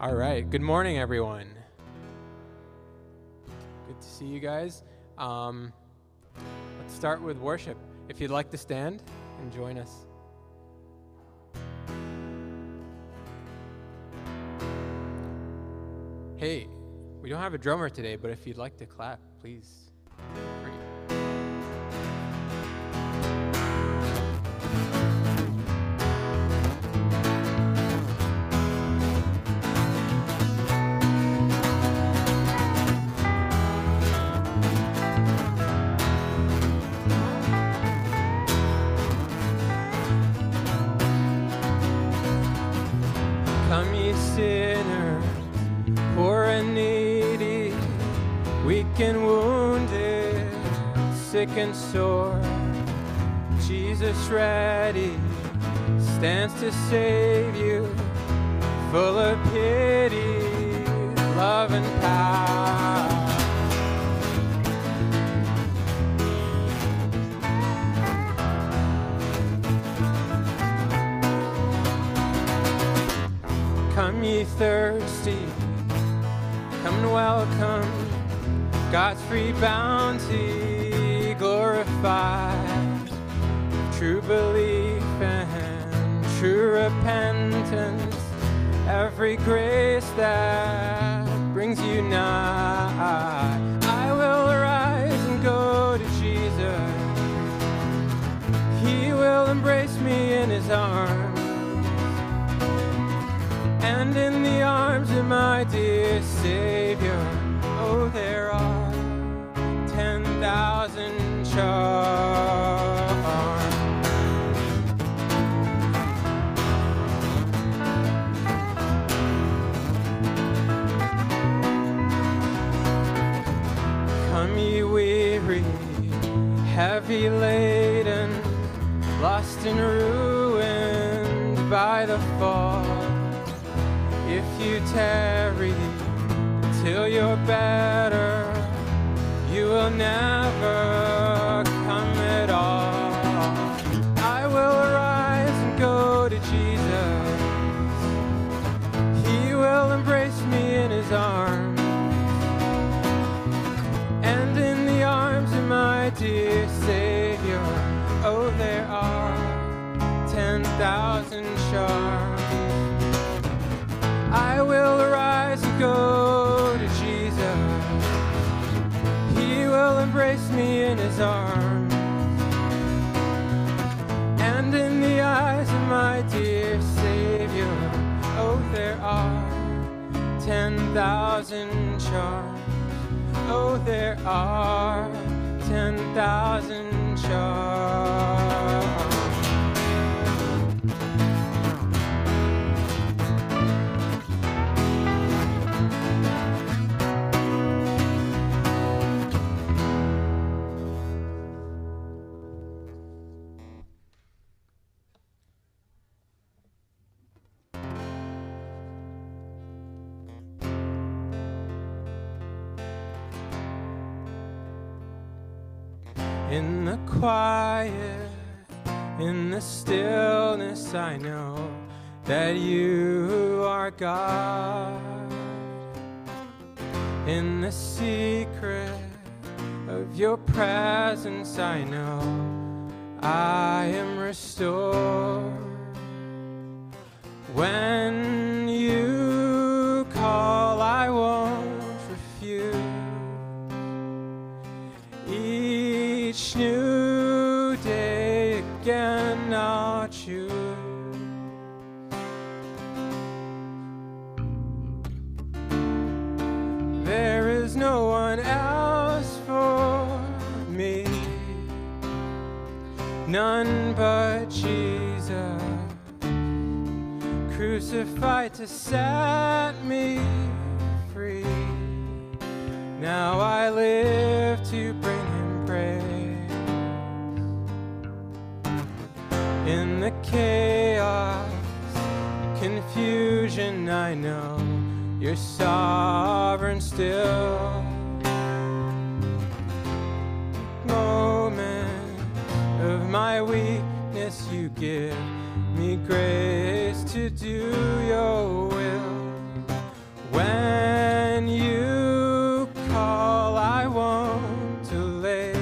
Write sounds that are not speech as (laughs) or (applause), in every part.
All right. Good morning, everyone. Good to see you guys. Um, let's start with worship. If you'd like to stand and join us. Hey, we don't have a drummer today, but if you'd like to clap, please. And sore. Jesus ready stands to save you, full of pity, love, and power. Come ye thirsty, come and welcome God's free bounty glorified. True belief and true repentance, every grace that brings you nigh. I will arise and go to Jesus. He will embrace me in his arms. And in the arms of my dear Savior, oh, there are 10,000 charms. Come, ye weary, heavy laden, lost and ruined by the fall. If you tarry till you're better, you will never his arms. And in the arms of my dear Savior, oh, there are 10,000 charms. I will arise and go to Jesus. He will embrace me in his arms. And in the eyes of my dear Savior, oh, there are 10,000 charms. Oh, there are 10,000 charms. In quiet, in the stillness, I know that you are God. In the secret of your presence, I know I am restored. When you call, I won't refuse each new none but Jesus, crucified to set me free. Now I live to bring him praise. In the chaos, confusion, I know you're sovereign still my weakness, you give me grace to do your will. When you call, I won't delay.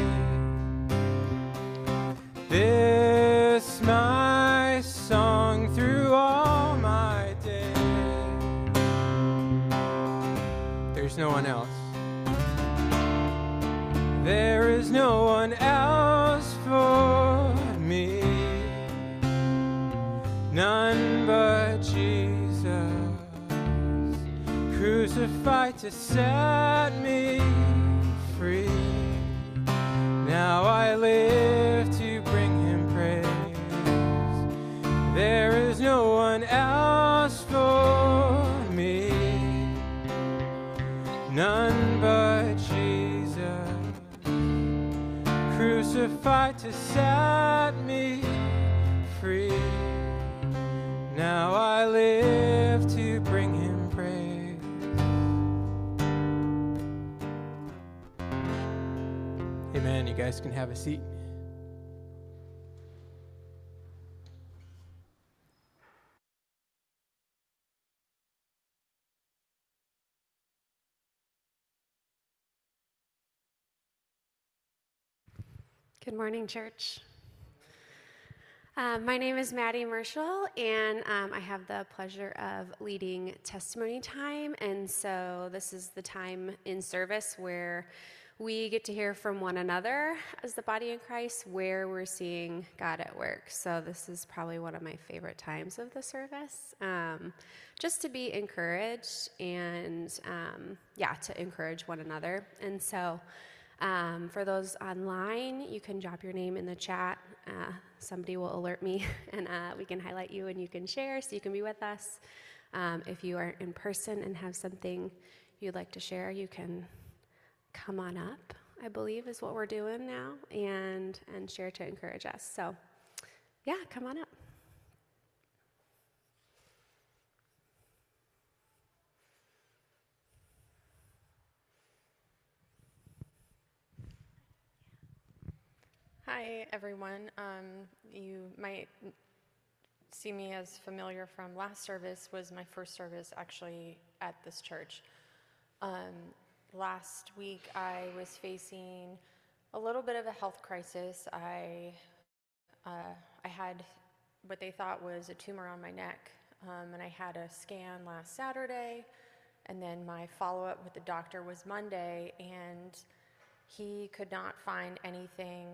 This my song through all my days. There's no one else. There is no one. Crucified to set me free. Now I live to bring him praise. There is no one else for me. None but Jesus, crucified to set me free. Now I live Amen. You guys can have a seat. Good morning, church. Um, my name is Maddie Marshall, and um, I have the pleasure of leading testimony time. And so, this is the time in service where we get to hear from one another as the body in Christ, where we're seeing God at work. So, this is probably one of my favorite times of the service, um, just to be encouraged and, um, yeah, to encourage one another. And so, um, for those online, you can drop your name in the chat. Uh, somebody will alert me, (laughs) and uh, we can highlight you and you can share so you can be with us. Um, if you are in person and have something you'd like to share, you can come on up, I believe is what we're doing now, and, and share to encourage us. So, yeah, come on up. Hi, everyone. Um, you might see me as familiar from last service was my first service actually at this church. Um, last week I was facing a little bit of a health crisis. I, uh, I had what they thought was a tumor on my neck, um, and I had a scan last Saturday, and then my follow-up with the doctor was Monday, and he could not find anything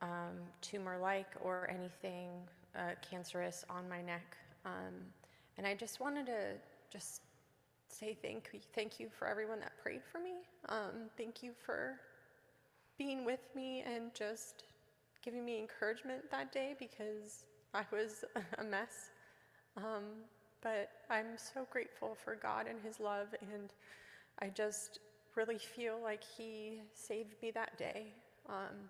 um, tumor like or anything uh, cancerous on my neck. Um, and I just wanted to just say thank you, thank you for everyone that prayed for me. Um, thank you for being with me and just giving me encouragement that day because I was (laughs) a mess. Um, but I'm so grateful for God and His love, and I just really feel like He saved me that day. Um,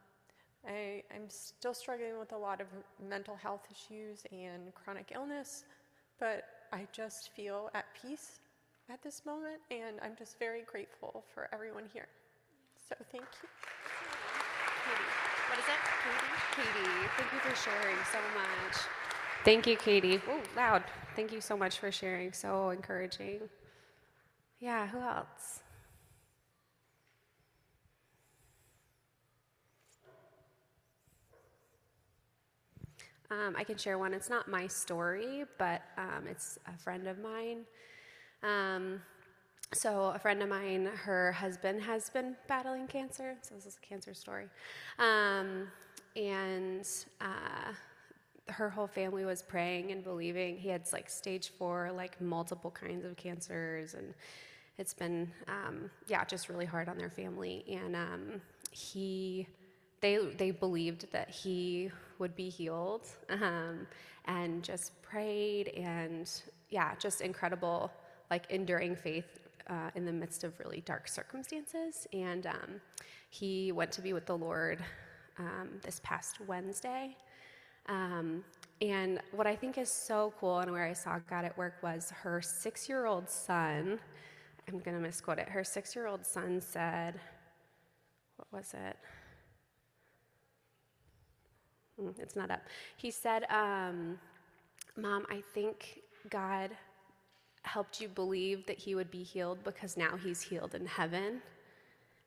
I, am still struggling with a lot of mental health issues and chronic illness, but I just feel at peace at this moment, and I'm just very grateful for everyone here. So thank you. Katie. What is it? Katie? Katie, thank you for sharing so much. Thank you, Katie. Oh, loud. Thank you so much for sharing. So encouraging. Yeah, who else? Um, I can share one. It's not my story, but um, it's a friend of mine. Um, so, a friend of mine, her husband has been battling cancer. So, this is a cancer story. Um, and uh, her whole family was praying and believing. He had like stage four, like multiple kinds of cancers. And it's been, um, yeah, just really hard on their family. And um, he they, they believed that he would be healed um, and just prayed and yeah just incredible like enduring faith uh, in the midst of really dark circumstances. And um, he went to be with the lord um, this past wednesday. Um, and what i think is so cool and where i saw god at work was her six-year-old son i'm going to misquote it her six-year-old son said what was it? Mm, it's not up. He said, um, Mom, I think God helped you believe that he would be healed because now he's healed in heaven.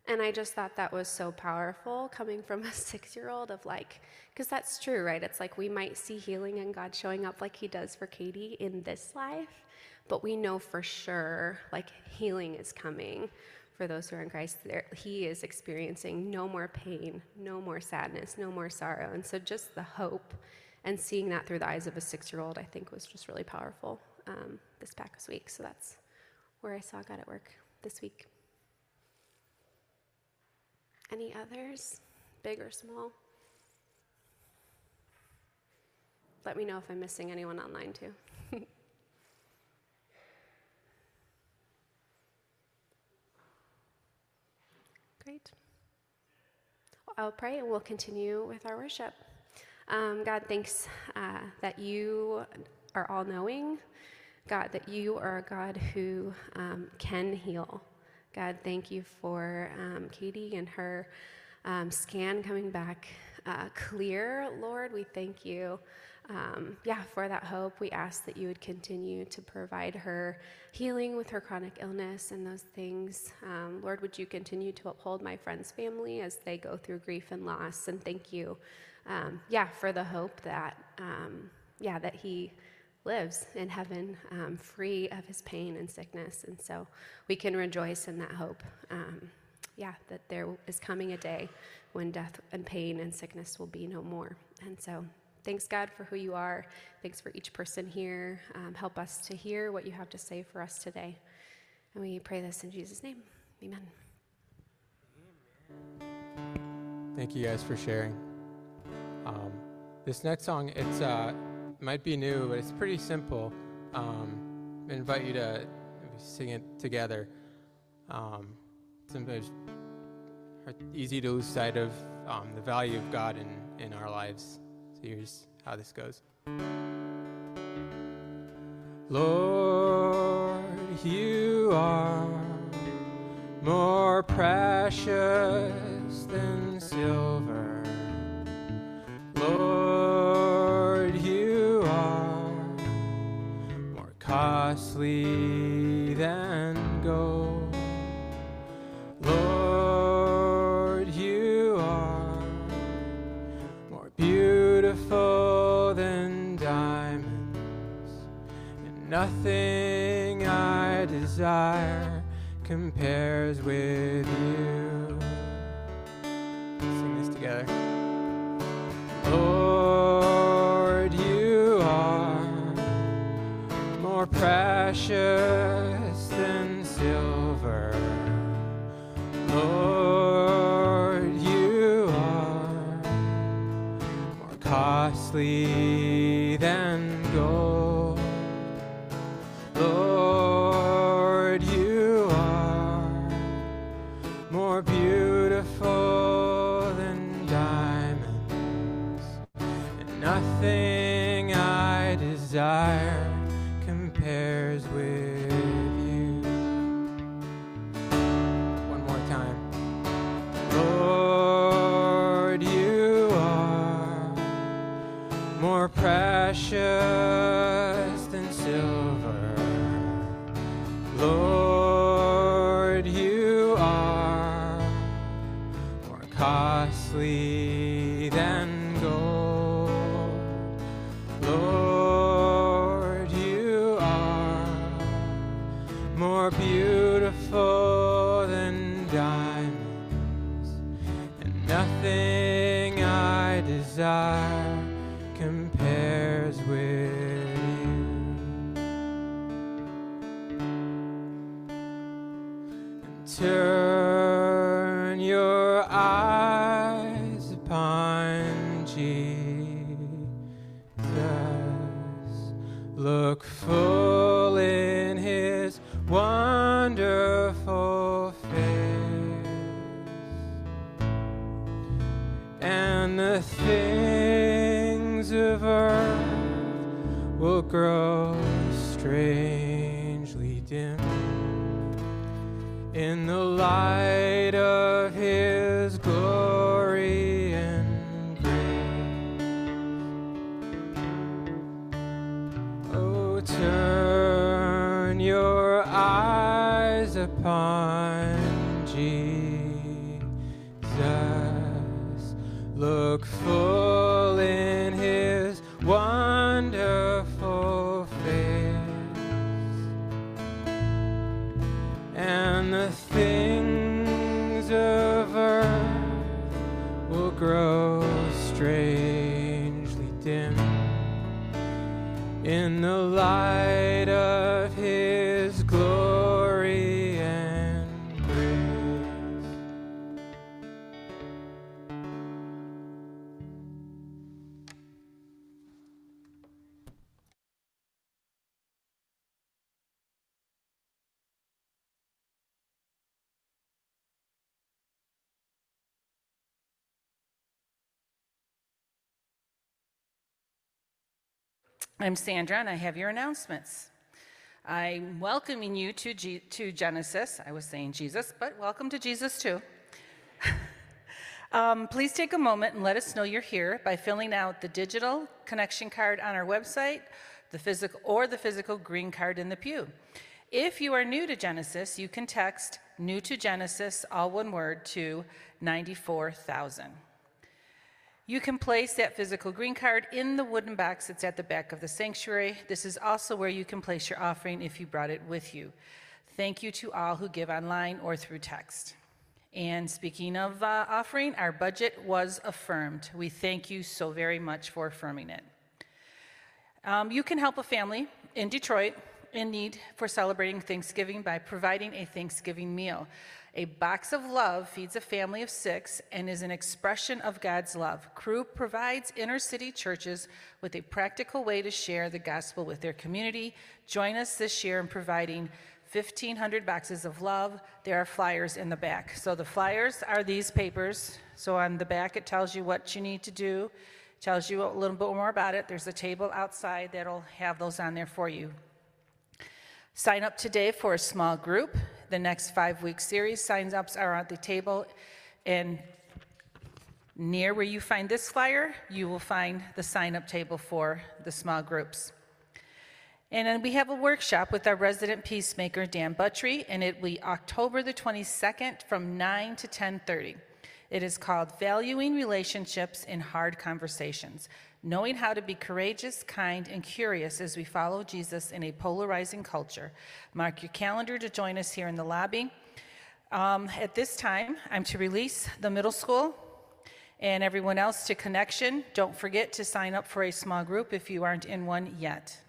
And I just thought that was so powerful coming from a (laughs) six year old of like, because that's true, right? It's like we might see healing and God showing up like he does for Katie in this life, but we know for sure like healing is coming for those who are in Christ, he is experiencing no more pain, no more sadness, no more sorrow. And so just the hope and seeing that through the eyes of a six year old, I think was just really powerful um, this past week. So that's where I saw God at work this week. Any others, big or small? Let me know if I'm missing anyone online too. (laughs) Great. I'll pray and we'll continue with our worship. Um, God, thanks uh, that you are all knowing. God, that you are a God who um, can heal. God, thank you for um, Katie and her um, scan coming back uh, clear. Lord, we thank you um, yeah, for that hope, we ask that you would continue to provide her healing with her chronic illness and those things. Um, Lord, would you continue to uphold my friend's family as they go through grief and loss? And thank you, yeah, for the hope that, yeah, that he lives in heaven, um, free of his pain and sickness. And so we can rejoice in that hope. Um, yeah, that there is coming a day when death and pain and sickness will be no more. And so Thanks, God, for who you are. Thanks for each person here. Um, help us to hear what you have to say for us today. And we pray this in Jesus' name. Amen. Thank you guys for sharing. Um, this next song, it's uh, might be new, but it's pretty simple. Um, I invite you to sing it together. Um, sometimes easy to lose sight of um, the value of God in, in our lives So here's how this goes. Lord, you are more precious than silver. More beautiful than diamonds, and Nothing I desire compares with you. Precious than silver. Lord, you are more costly desire I'm Sandra, and I have your announcements. I'm welcoming you to, G- to Genesis. I was saying Jesus, but welcome to Jesus too. (laughs) um, please take a moment and let us know you're here by filling out the digital connection card on our website, the physical or the physical green card in the pew. If you are new to Genesis, you can text "new to Genesis" all one word to 94,000. You can place that physical green card in the wooden box that's at the back of the sanctuary. This is also where you can place your offering if you brought it with you. Thank you to all who give online or through text. And speaking of uh, offering, our budget was affirmed. We thank you so very much for affirming it. Um, you can help a family in Detroit in need for celebrating Thanksgiving by providing a Thanksgiving meal. A box of love feeds a family of six and is an expression of God's love. Crew provides inner city churches with a practical way to share the gospel with their community. Join us this year in providing 1,500 boxes of love. There are flyers in the back. So the flyers are these papers. So on the back, it tells you what you need to do, tells you a little bit more about it. There's a table outside that'll have those on there for you. Sign up today for a small group. The next five week series sign ups are at the table. And near where you find this flyer, you will find the sign up table for the small groups. And then we have a workshop with our resident peacemaker Dan Buttry, and it will be October the 22nd from 9 to 10:30. It is called Valuing Relationships in Hard Conversations knowing how to be courageous, kind, and curious as we follow Jesus in a polarizing culture. Mark your calendar to join us here in the lobby. Um, at this time, I'm to release the middle school and everyone else to connection. Don't forget to sign up for a small group if you aren't in one yet.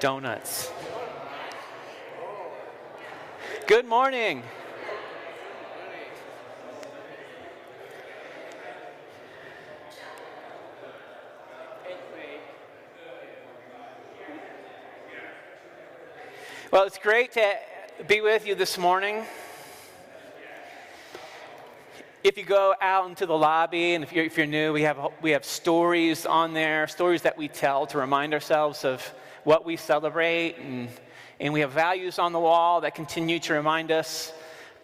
Donuts. Good morning. Well, it's great to be with you this morning. If you go out into the lobby, and if you're, if you're new, we have, we have stories on there, stories that we tell to remind ourselves of what we celebrate. And, and we have values on the wall that continue to remind us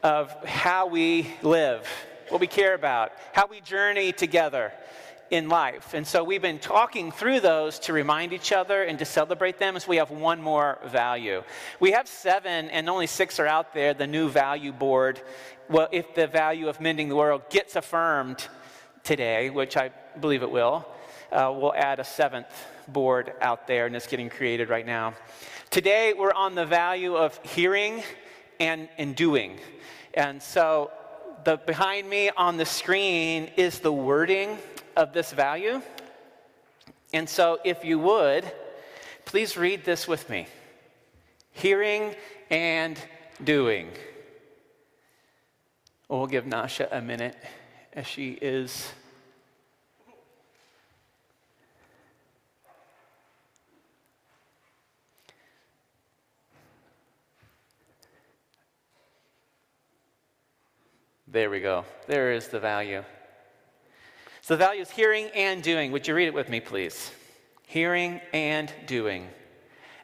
of how we live, what we care about, how we journey together in life. And so we've been talking through those to remind each other and to celebrate them as we have one more value. We have seven, and only six are out there, the new value board well, if the value of mending the world gets affirmed today, which I believe it will, uh, we'll add a seventh board out there, and it's getting created right now. Today, we're on the value of hearing and, and doing. And so, the, behind me on the screen is the wording of this value. And so, if you would, please read this with me hearing and doing. Well, give Nasha a minute as she is. There we go. There is the value. So the value is hearing and doing. Would you read it with me, please? Hearing and doing.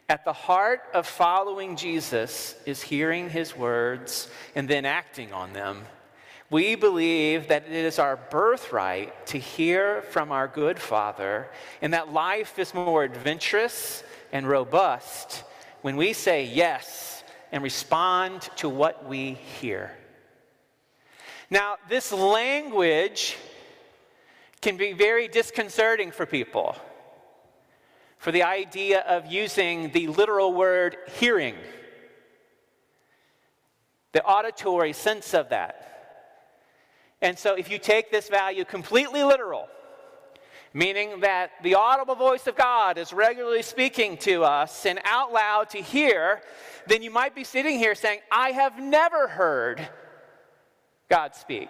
At the heart of following Jesus is hearing his words and then acting on them we believe that it is our birthright to hear from our good Father, and that life is more adventurous and robust when we say yes and respond to what we hear. Now, this language can be very disconcerting for people, for the idea of using the literal word hearing, the auditory sense of that. And so, if you take this value completely literal, meaning that the audible voice of God is regularly speaking to us and out loud to hear, then you might be sitting here saying, I have never heard God speak.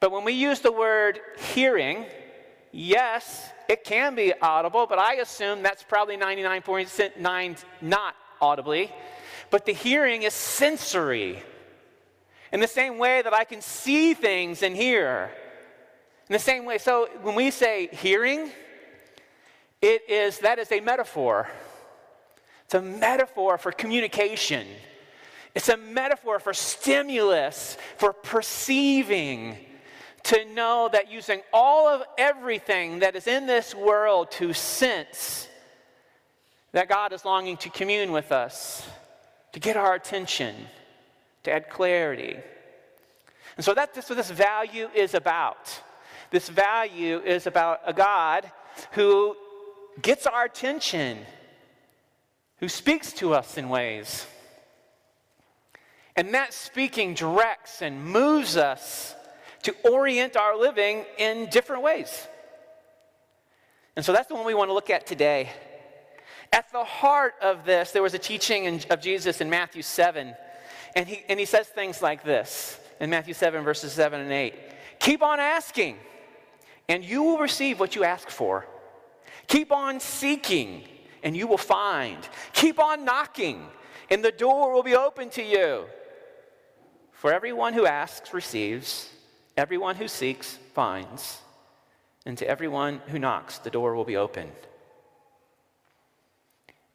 But when we use the word hearing, yes, it can be audible, but I assume that's probably 99.9 not audibly. But the hearing is sensory. In the same way that I can see things and hear. In the same way, so when we say hearing, it is that is a metaphor. It's a metaphor for communication. It's a metaphor for stimulus, for perceiving, to know that using all of everything that is in this world to sense that God is longing to commune with us, to get our attention to add clarity. And so that's what this value is about. This value is about a God who gets our attention, who speaks to us in ways. And that speaking directs and moves us to orient our living in different ways. And so that's the one we want to look at today. At the heart of this, there was a teaching of Jesus in Matthew 7 and he, and he says things like this in Matthew 7, verses 7 and 8 Keep on asking, and you will receive what you ask for. Keep on seeking, and you will find. Keep on knocking, and the door will be open to you. For everyone who asks receives, everyone who seeks finds, and to everyone who knocks, the door will be opened.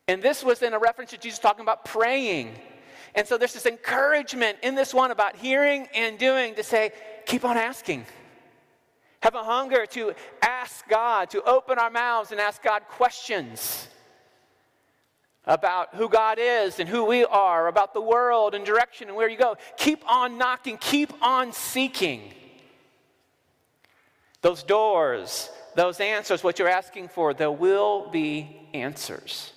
And this was in a reference to Jesus talking about praying and so there's this encouragement in this one about hearing and doing to say, keep on asking. Have a hunger to ask God, to open our mouths and ask God questions about who God is and who we are, about the world and direction and where you go. Keep on knocking, keep on seeking. Those doors, those answers, what you're asking for, there will be answers.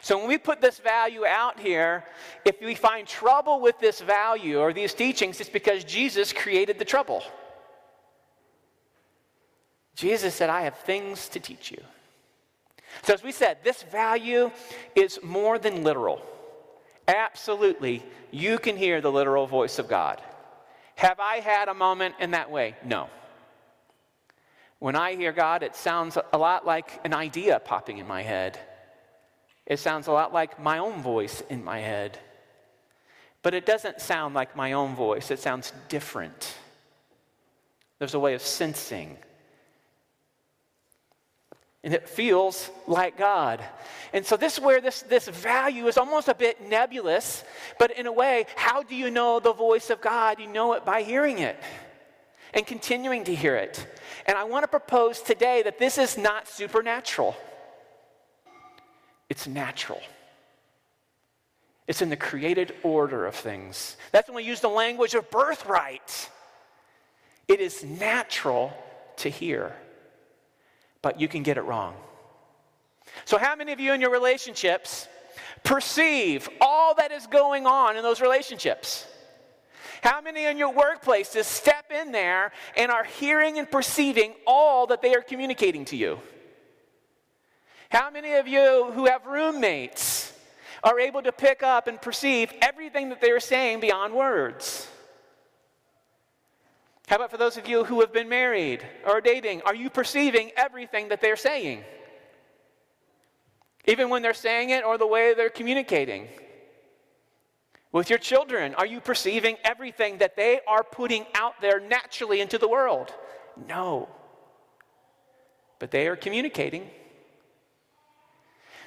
So when we put this value out here, if we find trouble with this value or these teachings, it's because Jesus created the trouble. Jesus said, I have things to teach you. So, as we said, this value is more than literal. Absolutely, you can hear the literal voice of God. Have I had a moment in that way? No. When I hear God, it sounds a lot like an idea popping in my head. It sounds a lot like my own voice in my head. But it doesn't sound like my own voice, it sounds different. There's a way of sensing. And it feels like God. And so, this is where this, this value is almost a bit nebulous, but in a way, how do you know the voice of God? You know it by hearing it and continuing to hear it. And I want to propose today that this is not supernatural, it's natural. It's in the created order of things. That's when we use the language of birthright. It is natural to hear, but you can get it wrong. So, how many of you in your relationships perceive all that is going on in those relationships? How many in your workplaces step in there and are hearing and perceiving all that they are communicating to you? How many of you who have roommates are able to pick up and perceive everything that they are saying beyond words? How about for those of you who have been married or dating? Are you perceiving everything that they're saying? Even when they're saying it or the way they're communicating? With your children, are you perceiving everything that they are putting out there naturally into the world? No. But they are communicating.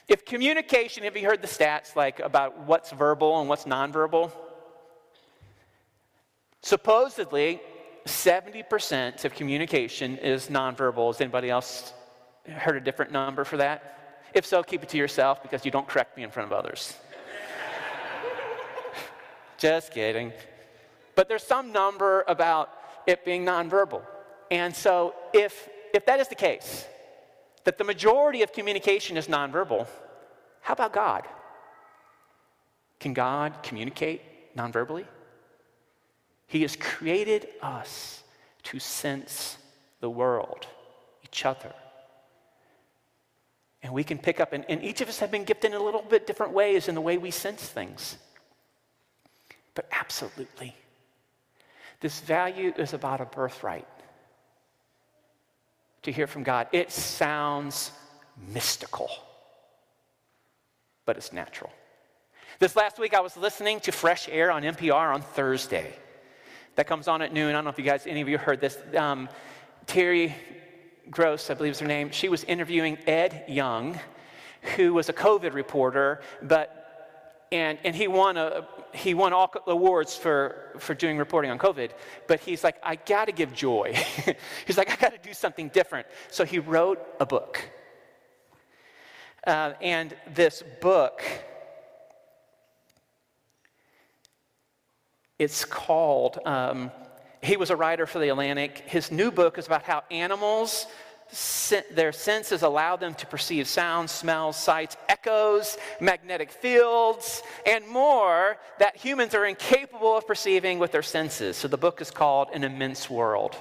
If communication, have you heard the stats like about what's verbal and what's nonverbal? Supposedly, 70% of communication is nonverbal. Has anybody else heard a different number for that? If so, keep it to yourself because you don't correct me in front of others. (laughs) Just kidding. But there's some number about it being nonverbal. And so if, if that is the case, that the majority of communication is nonverbal, how about God? Can God communicate nonverbally? He has created us to sense the world, each other. And we can pick up, and, and each of us have been gifted in a little bit different ways in the way we sense things. But absolutely, this value is about a birthright to hear from God. It sounds mystical, but it's natural. This last week, I was listening to Fresh Air on NPR on Thursday. That comes on at noon. I don't know if you guys, any of you heard this. Um, Terry Gross, I believe is her name, she was interviewing Ed Yong, who was a COVID reporter, but and, and he won a, he won all awards for, for doing reporting on COVID, but he's like, I got to give joy. (laughs) he's like, I got to do something different. So he wrote a book. Uh, and this book, it's called, um, he was a writer for The Atlantic. His new book is about how animals their senses allow them to perceive sounds, smells, sights, echoes, magnetic fields, and more that humans are incapable of perceiving with their senses. So the book is called An Immense World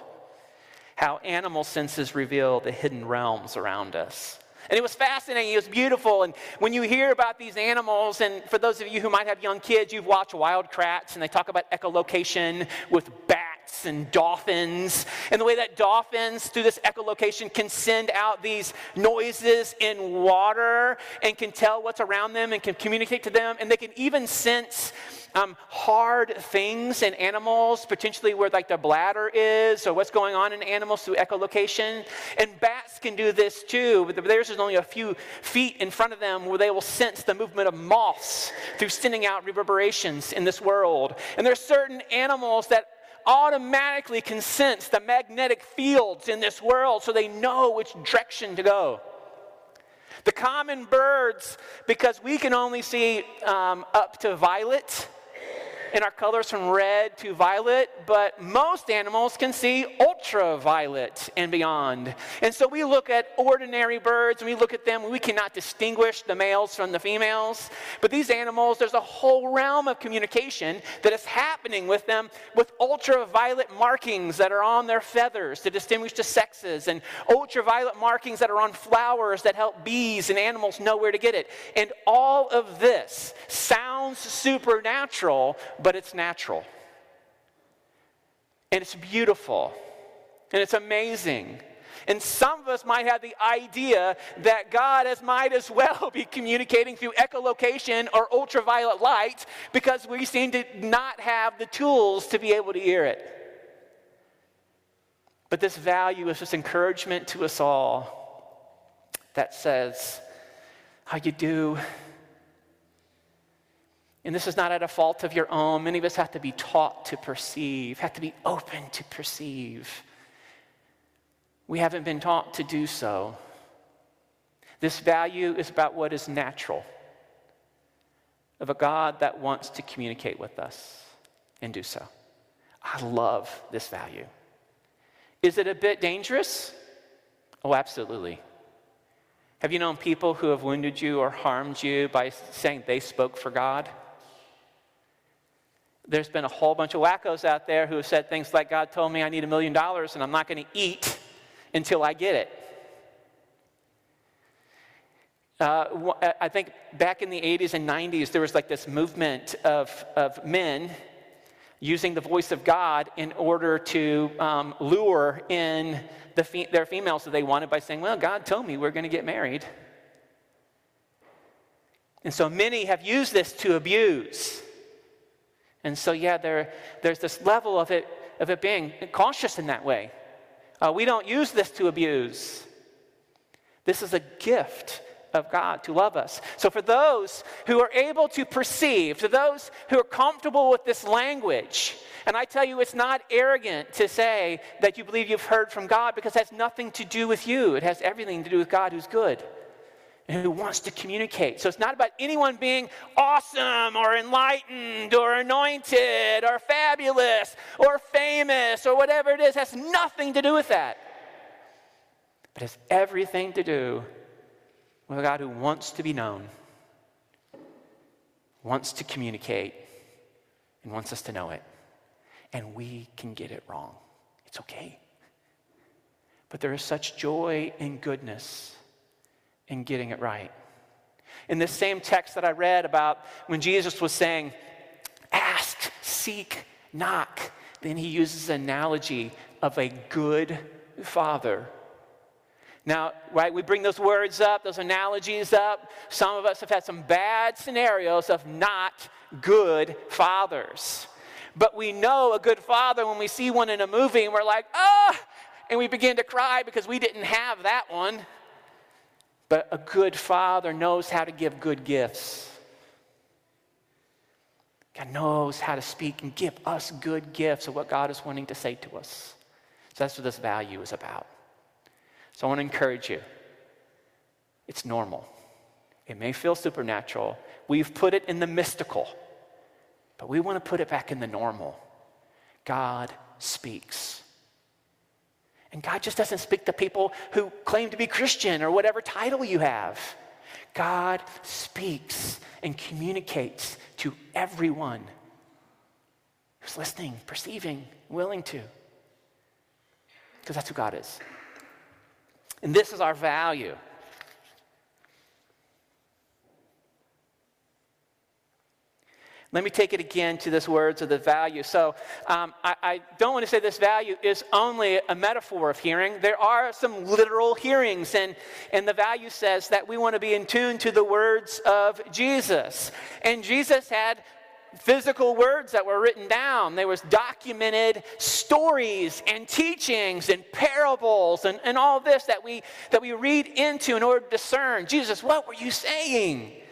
How Animal Senses Reveal the Hidden Realms Around Us. And it was fascinating. It was beautiful. And when you hear about these animals, and for those of you who might have young kids, you've watched Wild Kratts, and they talk about echolocation with bats and dolphins, and the way that dolphins, through this echolocation, can send out these noises in water and can tell what's around them and can communicate to them, and they can even sense um, hard things in animals, potentially where like the bladder is or what's going on in animals through echolocation. And bats can do this too, but theirs is only a few feet in front of them where they will sense the movement of moths through sending out reverberations in this world. And there are certain animals that automatically can sense the magnetic fields in this world so they know which direction to go. The common birds, because we can only see um, up to violet, in our colors from red to violet, but most animals can see ultraviolet and beyond. And so we look at ordinary birds and we look at them, we cannot distinguish the males from the females. But these animals, there's a whole realm of communication that is happening with them with ultraviolet markings that are on their feathers to distinguish the sexes, and ultraviolet markings that are on flowers that help bees and animals know where to get it. And all of this sounds supernatural, but it's natural. And it's beautiful. And it's amazing. And some of us might have the idea that God has, might as well (laughs) be communicating through echolocation or ultraviolet light because we seem to not have the tools to be able to hear it. But this value is this encouragement to us all that says, How you do? And this is not at a fault of your own. Many of us have to be taught to perceive, have to be open to perceive. We haven't been taught to do so. This value is about what is natural, of a God that wants to communicate with us and do so. I love this value. Is it a bit dangerous? Oh, absolutely. Have you known people who have wounded you or harmed you by saying they spoke for God? There's been a whole bunch of wackos out there who have said things like, God told me I need a million dollars and I'm not going to eat until I get it. Uh, I think back in the 80s and 90s, there was like this movement of, of men using the voice of God in order to um, lure in the fe- their females that they wanted by saying, Well, God told me we're going to get married. And so many have used this to abuse. And so, yeah, there, there's this level of it, of it being cautious in that way. Uh, we don't use this to abuse. This is a gift of God to love us. So, for those who are able to perceive, to those who are comfortable with this language, and I tell you, it's not arrogant to say that you believe you've heard from God because it has nothing to do with you. It has everything to do with God who's good and who wants to communicate. So it's not about anyone being awesome or enlightened or anointed or fabulous or famous or whatever it is. It has nothing to do with that. But it has everything to do with a God who wants to be known, wants to communicate, and wants us to know it. And we can get it wrong. It's okay. But there is such joy and goodness in getting it right. In this same text that I read about when Jesus was saying, ask, seek, knock, then he uses an analogy of a good father. Now, right, we bring those words up, those analogies up. Some of us have had some bad scenarios of not good fathers. But we know a good father when we see one in a movie and we're like, ah, oh, and we begin to cry because we didn't have that one. But a good father knows how to give good gifts. God knows how to speak and give us good gifts of what God is wanting to say to us. So that's what this value is about. So I want to encourage you. It's normal. It may feel supernatural. We've put it in the mystical, but we want to put it back in the normal. God speaks. And God just doesn't speak to people who claim to be Christian or whatever title you have. God speaks and communicates to everyone who's listening, perceiving, willing to. Because that's who God is. And this is our value. Let me take it again to this words of the value. So um, I, I, don't want to say this value is only a metaphor of hearing. There are some literal hearings, and, and the value says that we want to be in tune to the words of Jesus. And Jesus had physical words that were written down. There was documented stories and teachings and parables and, and all this that we that we read into in order to discern. Jesus, what were you saying?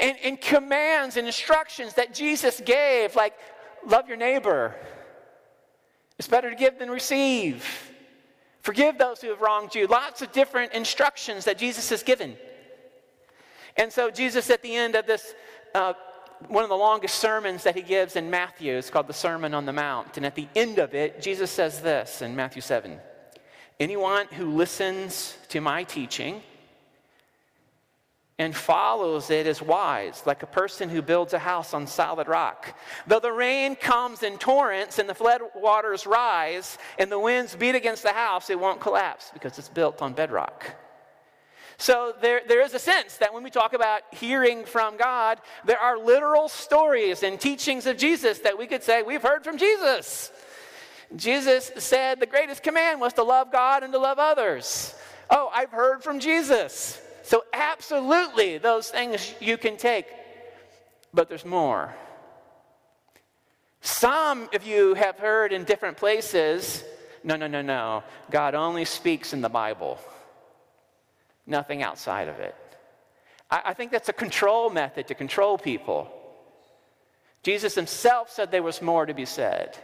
And, and commands and instructions that Jesus gave, like love your neighbor. It's better to give than receive. Forgive those who have wronged you. Lots of different instructions that Jesus has given. And so, Jesus, at the end of this uh, one of the longest sermons that he gives in Matthew. is called the Sermon on the Mount. And at the end of it, Jesus says this in Matthew 7 Anyone who listens to my teaching and follows it is wise, like a person who builds a house on solid rock. Though the rain comes in torrents and the flood waters rise and the winds beat against the house, it won't collapse because it's built on bedrock. So there, there is a sense that when we talk about hearing from God, there are literal stories and teachings of Jesus that we could say we've heard from Jesus. Jesus said the greatest command was to love God and to love others. Oh, I've heard from Jesus. So, absolutely, those things you can take, but there's more. Some of you have heard in different places no, no, no, no. God only speaks in the Bible, nothing outside of it. I, I think that's a control method to control people. Jesus himself said there was more to be said.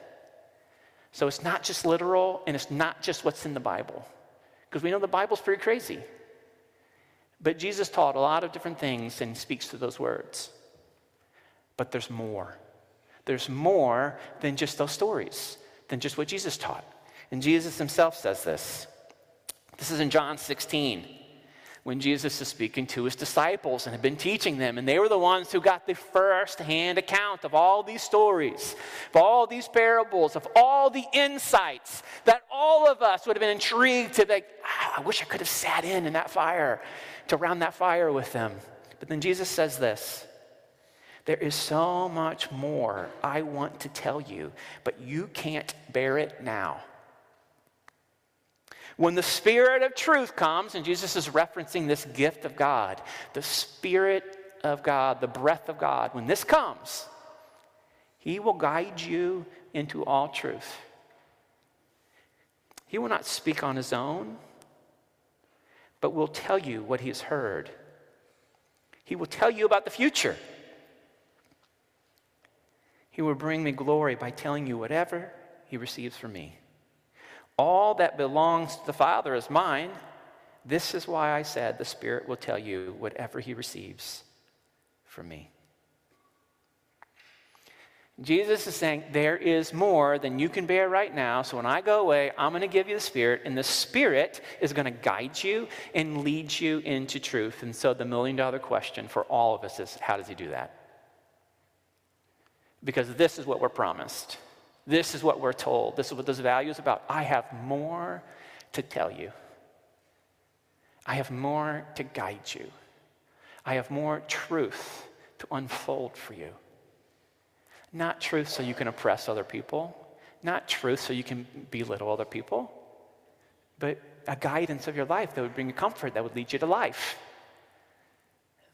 So it's not just literal and it's not just what's in the Bible. Because we know the Bible's pretty crazy. But Jesus taught a lot of different things and speaks to those words. But there's more. There's more than just those stories, than just what Jesus taught. And Jesus himself says this. This is in John 16 when Jesus is speaking to his disciples and had been teaching them. And they were the ones who got the first hand account of all these stories, of all these parables, of all the insights that all of us would have been intrigued to, like, I wish I could have sat in in that fire to round that fire with them. But then Jesus says this There is so much more I want to tell you, but you can't bear it now. When the Spirit of truth comes, and Jesus is referencing this gift of God, the Spirit of God, the breath of God, when this comes, He will guide you into all truth. He will not speak on His own but will tell you what he has heard. He will tell you about the future. He will bring me glory by telling you whatever he receives from me. All that belongs to the Father is mine. This is why I said the Spirit will tell you whatever he receives from me. Jesus is saying, There is more than you can bear right now. So when I go away, I'm going to give you the Spirit, and the Spirit is going to guide you and lead you into truth. And so the million dollar question for all of us is how does He do that? Because this is what we're promised. This is what we're told. This is what this value is about. I have more to tell you, I have more to guide you, I have more truth to unfold for you. Not truth so you can oppress other people, not truth so you can belittle other people, but a guidance of your life that would bring you comfort, that would lead you to life.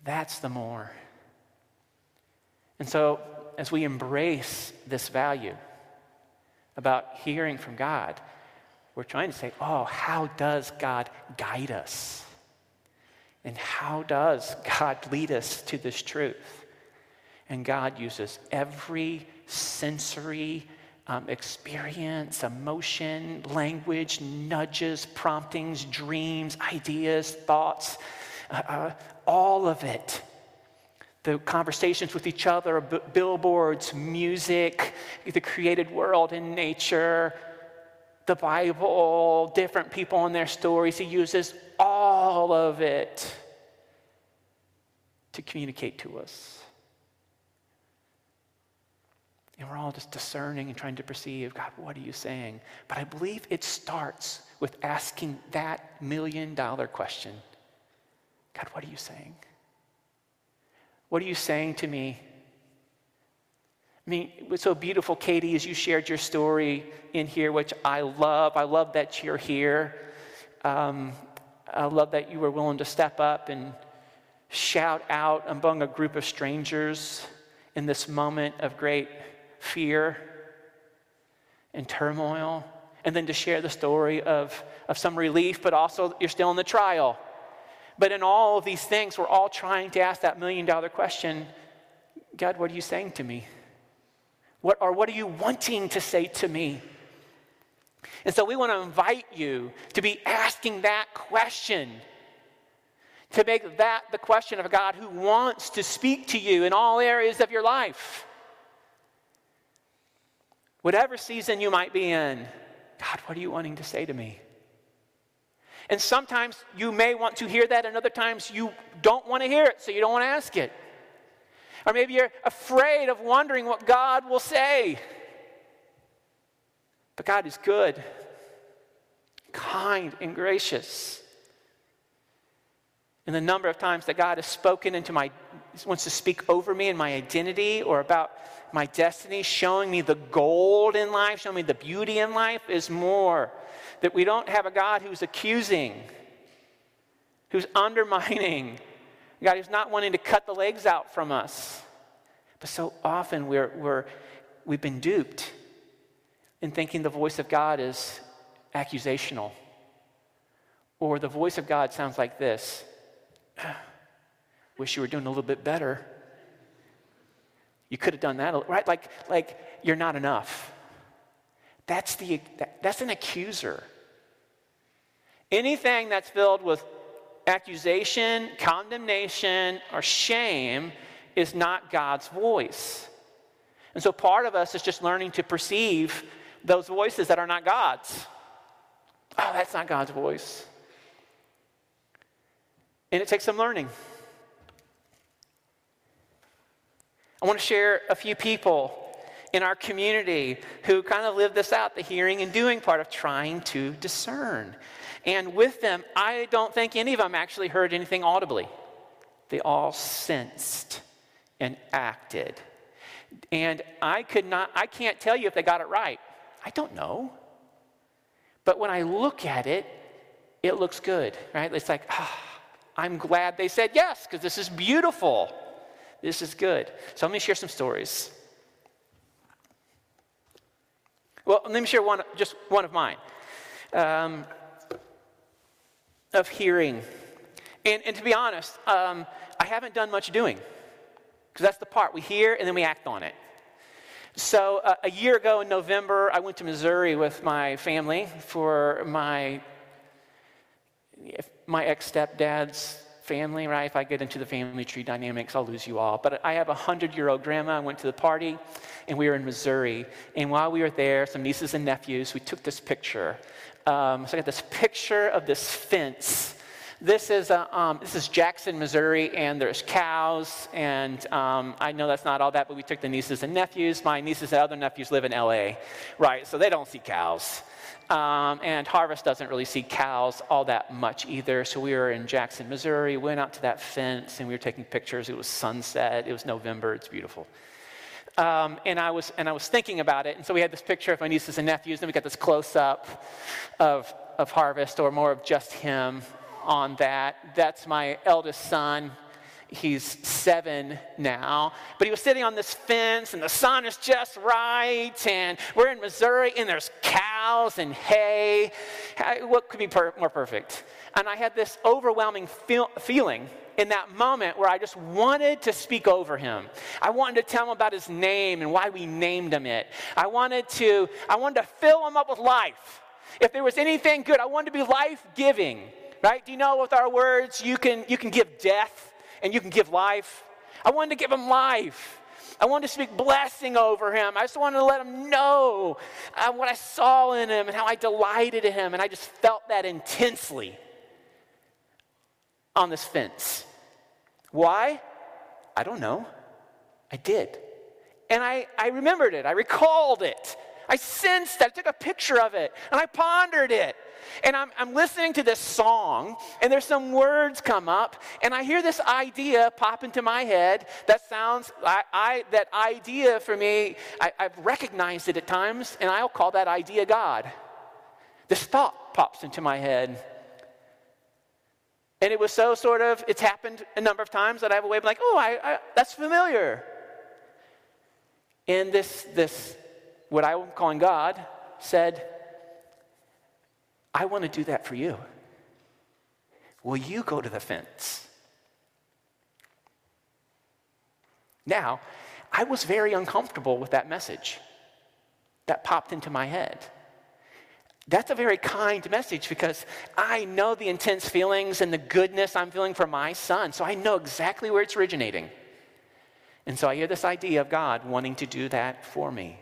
That's the more. And so, as we embrace this value about hearing from God, we're trying to say, oh, how does God guide us? And how does God lead us to this truth? And God uses every sensory um, experience, emotion, language, nudges, promptings, dreams, ideas, thoughts, uh, uh, all of it. The conversations with each other, b- billboards, music, the created world in nature, the Bible, different people and their stories. He uses all of it to communicate to us. And we're all just discerning and trying to perceive God, what are you saying? But I believe it starts with asking that million dollar question God, what are you saying? What are you saying to me? I mean, what's so beautiful, Katie, is you shared your story in here, which I love. I love that you're here. Um, I love that you were willing to step up and shout out among a group of strangers in this moment of great fear and turmoil, and then to share the story of, of some relief, but also you're still in the trial. But in all of these things, we're all trying to ask that million dollar question God, what are you saying to me? What, or what are you wanting to say to me? And so we want to invite you to be asking that question To make that the question of a God who wants to speak to you in all areas of your life. Whatever season you might be in, God, what are you wanting to say to me? And sometimes you may want to hear that, and other times you don't want to hear it, so you don't want to ask it. Or maybe you're afraid of wondering what God will say. But God is good, kind, and gracious. And the number of times that God has spoken into my, wants to speak over me and my identity or about my destiny, showing me the gold in life, showing me the beauty in life, is more. That we don't have a God who's accusing, who's undermining, God who's not wanting to cut the legs out from us. But so often we're, we're, we've been duped in thinking the voice of God is accusational. Or the voice of God sounds like this (sighs) Wish you were doing a little bit better. You could have done that, right? Like, like you're not enough. That's, the, that, that's an accuser. Anything that's filled with accusation, condemnation, or shame is not God's voice. And so part of us is just learning to perceive those voices that are not God's. Oh, that's not God's voice. And it takes some learning. I want to share a few people in our community who kind of live this out the hearing and doing part of trying to discern. And with them, I don't think any of them actually heard anything audibly. They all sensed and acted. And I could not, I can't tell you if they got it right. I don't know. But when I look at it, it looks good, right? It's like, ah, I'm glad they said yes, because this is beautiful. This is good. So let me share some stories. Well, let me share one, just one of mine um, of hearing. And, and to be honest, um, I haven't done much doing because that's the part. We hear and then we act on it. So, uh, a year ago in November, I went to Missouri with my family for my, my ex stepdad's family, right? If I get into the family tree dynamics, I'll lose you all. But I have a 100 year old grandma. I went to the party, and we were in Missouri. And while we were there, some nieces and nephews, we took this picture. Um, so I got this picture of this fence. This is, a, um, this is Jackson, Missouri, and there's cows. And um, I know that's not all that, but we took the nieces and nephews. My nieces and other nephews live in LA, right? So they don't see cows. Um, and Harvest doesn't really see cows all that much either. So we were in Jackson, Missouri, went out to that fence and we were taking pictures. It was sunset, it was November, it's beautiful. Um, and, I was, and I was thinking about it. And so we had this picture of my nieces and nephews, and we got this close up of, of Harvest, or more of just him on that. That's my eldest son. He's seven now. But he was sitting on this fence, and the sun is just right. And we're in Missouri, and there's cows and hay. What could be per- more perfect? And I had this overwhelming feel- feeling in that moment where I just wanted to speak over him. I wanted to tell him about his name and why we named him it. I wanted to, I wanted to fill him up with life. If there was anything good, I wanted to be life giving, right? Do you know with our words, you can, you can give death and you can give life. I wanted to give him life. I wanted to speak blessing over him. I just wanted to let him know uh, what I saw in him and how I delighted in him. And I just felt that intensely on this fence. Why? I don't know. I did. And I, I remembered it. I recalled it. I sensed that. I took a picture of it and I pondered it. And I'm, I'm listening to this song, and there's some words come up, and I hear this idea pop into my head that sounds, I, I that idea for me, I, I've recognized it at times, and I'll call that idea God. This thought pops into my head. And it was so sort of, it's happened a number of times that I have a way of like, oh, I, I, that's familiar. And this, this, what I'm calling God, said, I want to do that for you. Will you go to the fence? Now, I was very uncomfortable with that message that popped into my head. That's a very kind message because I know the intense feelings and the goodness I'm feeling for my son. So I know exactly where it's originating. And so I hear this idea of God wanting to do that for me.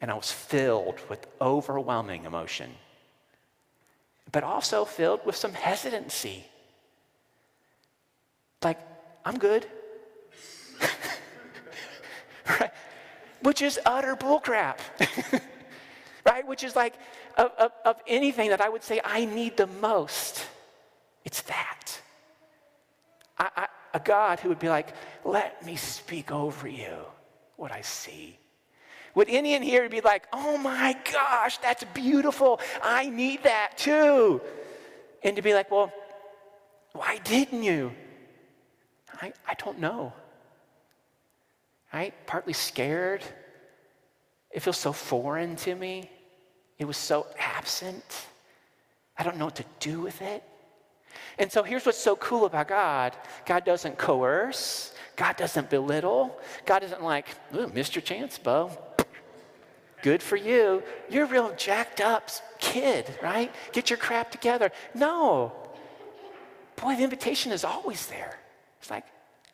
And I was filled with overwhelming emotion, but also filled with some hesitancy. Like, I'm good. (laughs) right? Which is utter bullcrap. (laughs) right? Which is like, of, of, of anything that I would say I need the most, it's that. I, I, a God who would be like, let me speak over you what I see. Would any in here be like, oh my gosh, that's beautiful. I need that too. And to be like, well, why didn't you? I, I don't know. Right? Partly scared. It feels so foreign to me. It was so absent. I don't know what to do with it. And so here's what's so cool about God God doesn't coerce, God doesn't belittle, God isn't like, Mr. Chance, Bo. Good for you. You're a real jacked up kid, right? Get your crap together. No. Boy, the invitation is always there. It's like,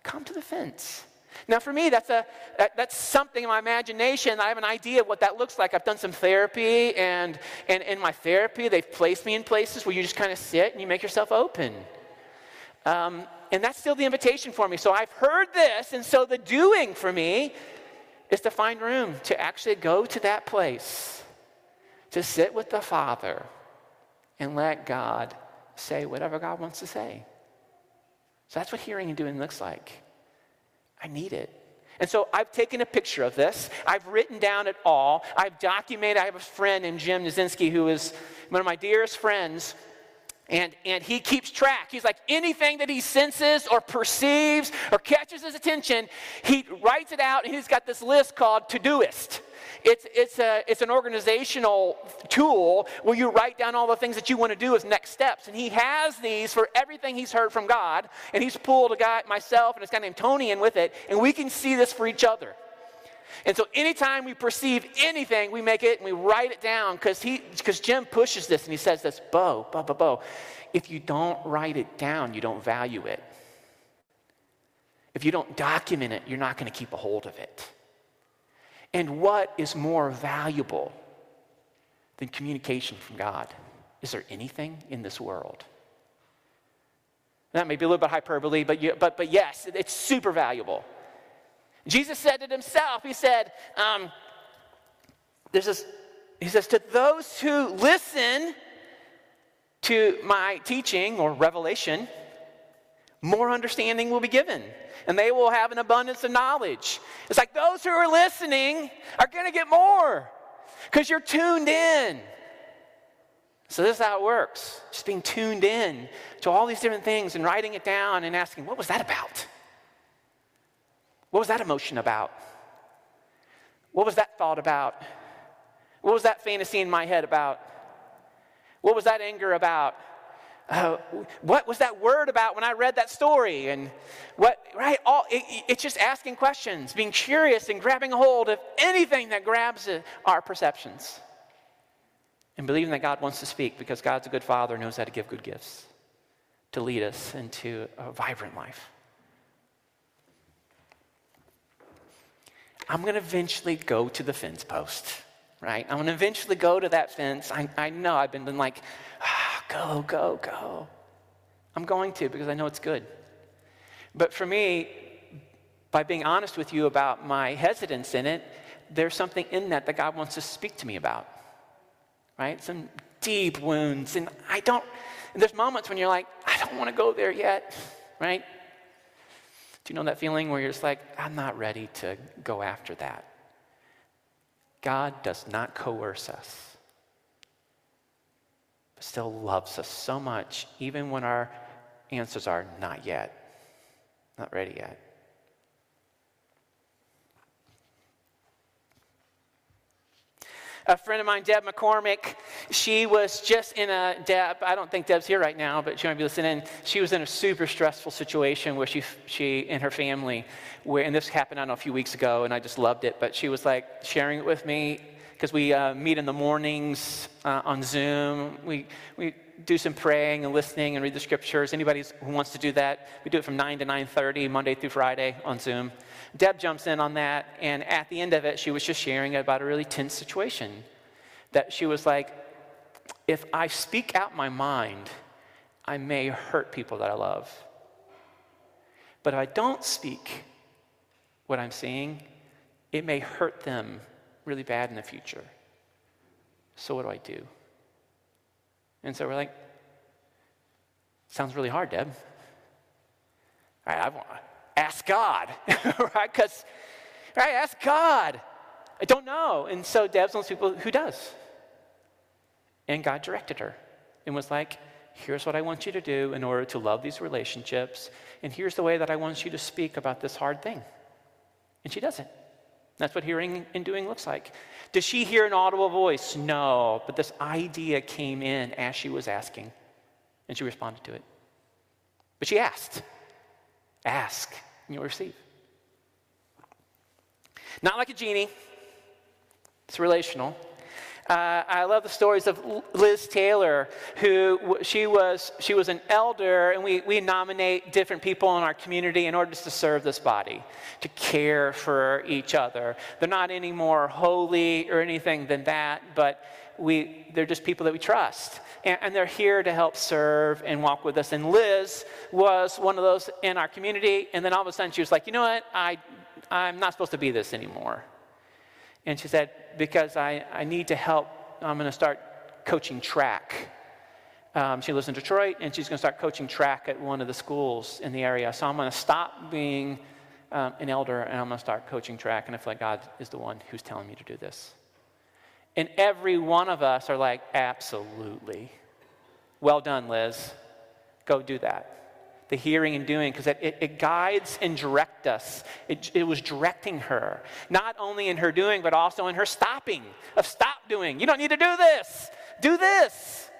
come to the fence. Now, for me, that's, a, that, that's something in my imagination. I have an idea of what that looks like. I've done some therapy, and, and in my therapy, they've placed me in places where you just kind of sit and you make yourself open. Um, and that's still the invitation for me. So I've heard this, and so the doing for me is to find room to actually go to that place, to sit with the Father and let God say whatever God wants to say. So that's what hearing and doing looks like. I need it. And so I've taken a picture of this. I've written down it all. I've documented. I have a friend named Jim Nazinski who is one of my dearest friends. And, and he keeps track. He's like anything that he senses or perceives or catches his attention, he writes it out and he's got this list called Todoist. It's, it's, a, it's an organizational tool where you write down all the things that you want to do as next steps. And he has these for everything he's heard from God. And he's pulled a guy, myself, and this guy named Tony in with it. And we can see this for each other. And so anytime we perceive anything, we make it and we write it down because he because Jim pushes this and he says this, Bo, Bo, Bo, Bo. If you don't write it down, you don't value it. If you don't document it, you're not going to keep a hold of it. And what is more valuable than communication from God? Is there anything in this world? That may be a little bit hyperbole, but, you, but, but yes, it's super valuable. Jesus said it himself. He said, um, there's this, he says, to those who listen to my teaching or revelation, more understanding will be given and they will have an abundance of knowledge. It's like those who are listening are going to get more because you're tuned in. So, this is how it works just being tuned in to all these different things and writing it down and asking, what was that about? What was that emotion about? What was that thought about? What was that fantasy in my head about? What was that anger about? uh, what was that word about when I read that story? And what, right? All, it, it's just asking questions, being curious and grabbing hold of anything that grabs our perceptions. And believing that God wants to speak because God's a good father, knows how to give good gifts to lead us into a vibrant life. I'm going to eventually go to the fence post, right? I'm going to eventually go to that fence. I, I know I've been, been like, ah, go, go, go. I'm going to because I know it's good. But for me, by being honest with you about my hesitance in it, there's something in that that God wants to speak to me about, right? Some deep wounds. And I don't, and there's moments when you're like, I don't want to go there yet, right? Do you know that feeling where you're just like, I'm not ready to go after that? God does not coerce us but still loves us so much, even when our answers are not yet, not ready yet. A friend of mine, Deb McCormick, she was just in a, Deb, I don't think Deb's here right now, but she might be listening. She was in a super stressful situation where she, she and her family, where, and this happened, I don't know, a few weeks ago, and I just loved it, but she was like sharing it with me because we uh, meet in the mornings uh, on Zoom. We, we do some praying and listening and read the scriptures. Anybody who wants to do that, we do it from 9 to 9.30, Monday through Friday on Zoom. Deb jumps in on that, and at the end of it, she was just sharing about a really tense situation. That she was like, if I speak out my mind, I may hurt people that I love. But if I don't speak what I'm seeing, it may hurt them really bad in the future. So what do I do? And so we're like, sounds really hard, Deb. All right, ask God, (laughs) right? Because, right, ask God. I don't know. And so Deb's one of those people who does. And God directed her and was like, here's what I want you to do in order to love these relationships. And here's the way that I want you to speak about this hard thing. And she does it. That's what hearing and doing looks like. Does she hear an audible voice? No. But this idea came in as she was asking, and she responded to it. But she asked. Ask, and you'll receive. Not like a genie, it's relational. Uh, I love the stories of Liz Taylor, who she was, she was an elder, and we, we nominate different people in our community in order to serve this body, to care for each other. They're not any more holy or anything than that, but we, they're just people that we trust. And, and they're here to help serve and walk with us. And Liz was one of those in our community, and then all of a sudden she was like, you know what? I, I'm not supposed to be this anymore. And she said, Because I, I need to help, I'm going to start coaching track. Um, she lives in Detroit, and she's going to start coaching track at one of the schools in the area. So I'm going to stop being um, an elder, and I'm going to start coaching track. And I feel like God is the one who's telling me to do this. And every one of us are like, Absolutely. Well done, Liz. Go do that the hearing and doing because it, it, it, guides and directs us. It, it was directing her, not only in her doing, but also in her stopping of stop doing. You don't need to do this. Do this.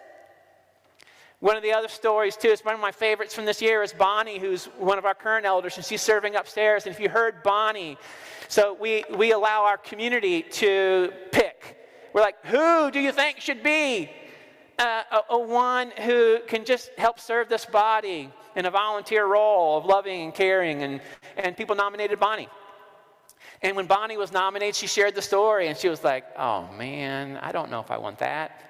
One of the other stories, too, is one of my favorites from this year is Bonnie, who's one of our current elders, and she's serving upstairs. And if you heard Bonnie, so we, we allow our community to pick. We're like, who do you think should be uh, a, a one who can just help serve this body? in a volunteer role of loving and caring, and, and people nominated Bonnie. And when Bonnie was nominated, she shared the story, and she was like, oh man, I don't know if I want that.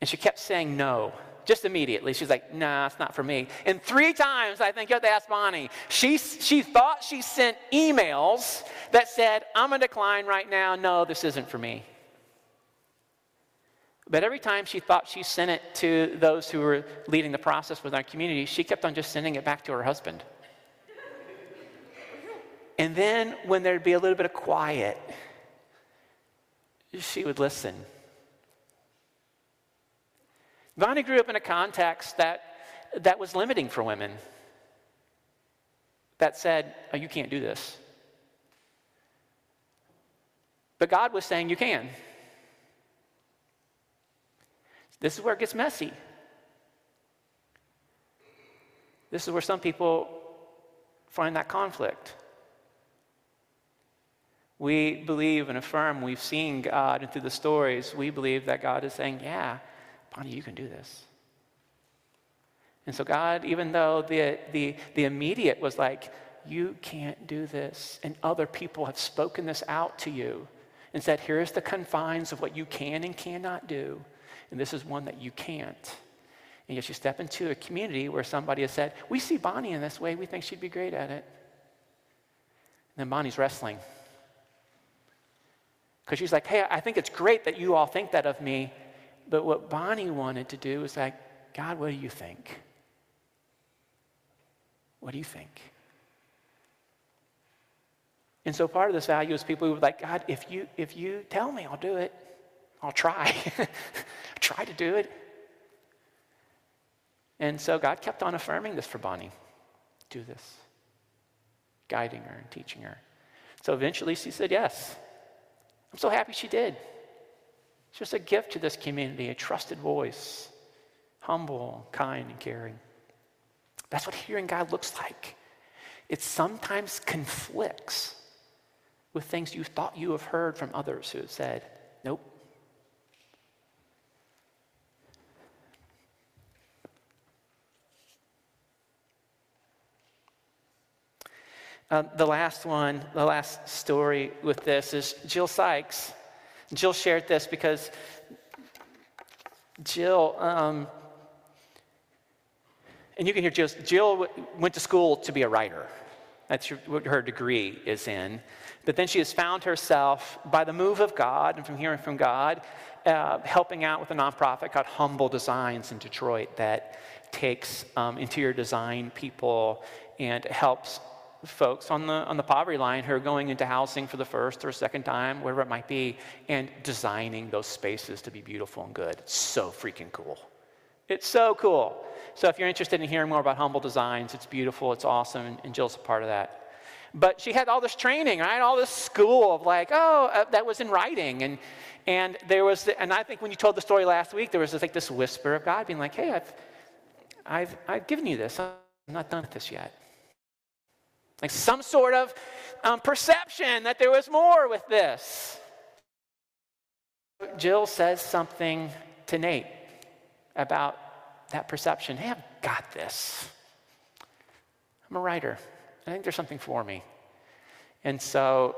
And she kept saying no, just immediately. She's like, nah, it's not for me. And three times, I think you have to ask Bonnie, she, she thought she sent emails that said, I'm going to decline right now. No, this isn't for me. But every time she thought she sent it to those who were leading the process with our community, she kept on just sending it back to her husband. And then when there'd be a little bit of quiet, she would listen. Bonnie grew up in a context that, that was limiting for women, that said, oh, you can't do this. But God was saying, you can. This is where it gets messy. This is where some people find that conflict. We believe and affirm we've seen God, and through the stories, we believe that God is saying, Yeah, Bonnie, you can do this. And so, God, even though the, the, the immediate was like, You can't do this, and other people have spoken this out to you and said, Here's the confines of what you can and cannot do and this is one that you can't. And yet you step into a community where somebody has said, We see Bonnie in this way, we think she'd be great at it. And then Bonnie's wrestling. Because she's like, Hey, I think it's great that you all think that of me. But what Bonnie wanted to do was like, God, what do you think? What do you think? And so part of this value is people who are like, God, if you if you tell me, I'll do it. I'll try. (laughs) try to do it. And so God kept on affirming this for Bonnie do this, guiding her and teaching her. So eventually she said yes. I'm so happy she did. It's just a gift to this community, a trusted voice, humble, kind, and caring. That's what hearing God looks like. It sometimes conflicts with things you thought you have heard from others who have said, Nope. Um, the last one, the last story with this is Jill Sykes. Jill shared this because Jill, um, and you can hear Jill, Jill went to school to be a writer. That's what her degree is in. But then she has found herself, by the move of God and from hearing from God, uh, helping out with a nonprofit called Humble Designs in Detroit that takes um, interior design people and helps folks on the, on the poverty line who are going into housing for the first or second time, whatever it might be, and designing those spaces to be beautiful and good. So freaking cool. It's so cool. So if you're interested in hearing more about Humble Designs, it's beautiful, it's awesome, and Jill's a part of that. But she had all this training, right? All this school of like, oh, uh, that was in writing. And, and there was, the, and I think when you told the story last week, there was this, like this whisper of God being like, hey, I've, I've, I've given you this. I'm not done with this yet. Like some sort of um, perception that there was more with this. Jill says something to Nate about that perception. Hey, I've got this. I'm a writer. I think there's something for me. And so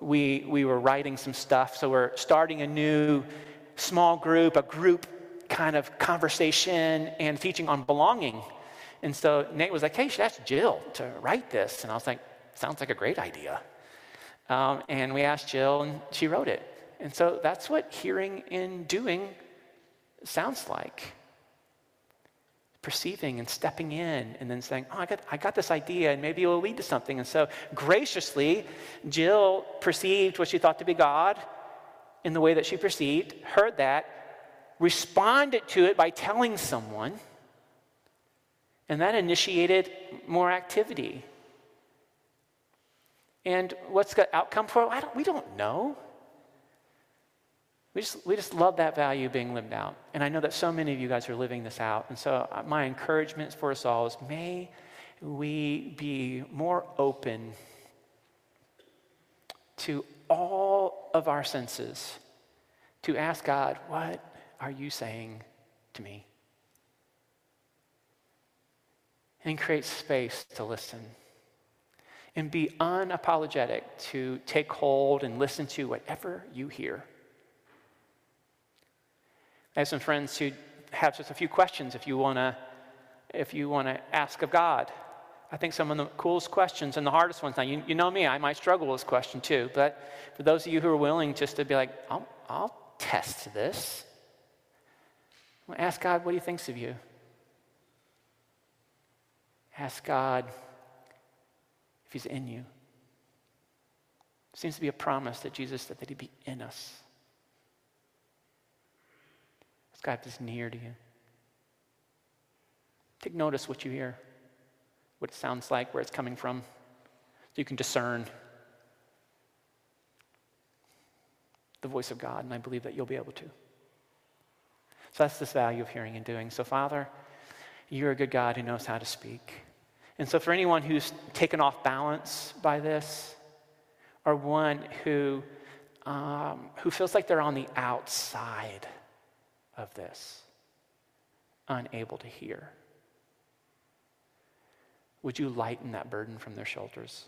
we, we were writing some stuff. So we're starting a new small group, a group kind of conversation and teaching on belonging and so Nate was like, hey, should ask Jill to write this. And I was like, sounds like a great idea. Um, and we asked Jill, and she wrote it. And so that's what hearing and doing sounds like perceiving and stepping in and then saying, Oh, I got, I got this idea and maybe it will lead to something. And so graciously, Jill perceived what she thought to be God in the way that she perceived, heard that, responded to it by telling someone and that initiated more activity. And what's the outcome for it? Don't, we don't know. We just, we just love that value being lived out. And I know that so many of you guys are living this out. And so, uh, my encouragement for us all is may we be more open to all of our senses to ask God, What are you saying to me? And create space to listen. And be unapologetic to take hold and listen to whatever you hear. I have some friends who have just a few questions if you want to if you want to ask of God. I think some of the coolest questions and the hardest ones. Now, you, you know me, I might struggle with this question too, but for those of you who are willing just to be like, I'll, I'll test this, ask God what he thinks of you. Ask God if He's in you. Seems to be a promise that Jesus said that He'd be in us. Ask God if He's near to you. Take notice what you hear, what it sounds like, where it's coming from, so you can discern the voice of God, and I believe that you'll be able to. So that's this value of hearing and doing. So, Father, you're a good God who knows how to speak. And so, for anyone who's taken off balance by this, or one who, um, who feels like they're on the outside of this, unable to hear, would you lighten that burden from their shoulders?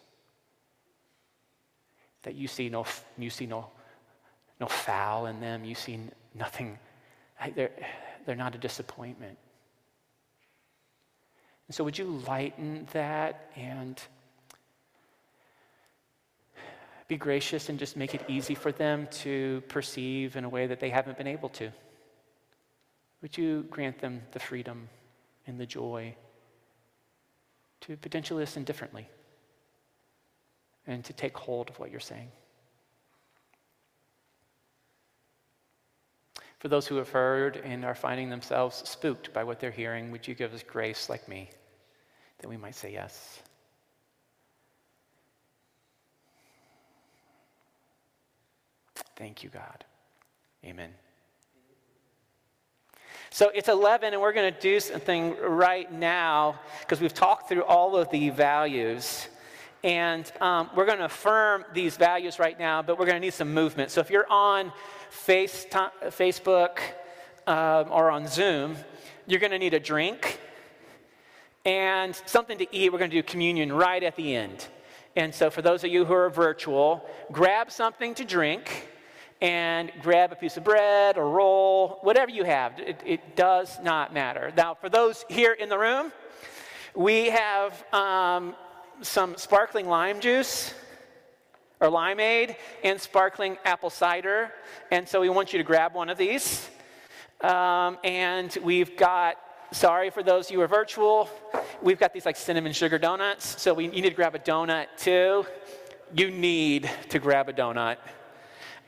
That you see no, you see no, no foul in them, you see nothing, they're, they're not a disappointment. And so, would you lighten that and be gracious and just make it easy for them to perceive in a way that they haven't been able to? Would you grant them the freedom and the joy to potentially listen differently and to take hold of what you're saying? For those who have heard and are finding themselves spooked by what they're hearing, would you give us grace like me that we might say yes? Thank you, God. Amen. So it's 11, and we're going to do something right now because we've talked through all of the values. And um, we're going to affirm these values right now, but we're going to need some movement. So if you're on Face, Facebook um, or on Zoom, you're going to need a drink and something to eat. We're going to do communion right at the end. And so, for those of you who are virtual, grab something to drink and grab a piece of bread or roll, whatever you have. It, it does not matter. Now, for those here in the room, we have um, some sparkling lime juice or limeade and sparkling apple cider. And so we want you to grab one of these. Um, and we've got, sorry for those you are virtual, we've got these like cinnamon sugar donuts. So we, you need to grab a donut too. You need to grab a donut.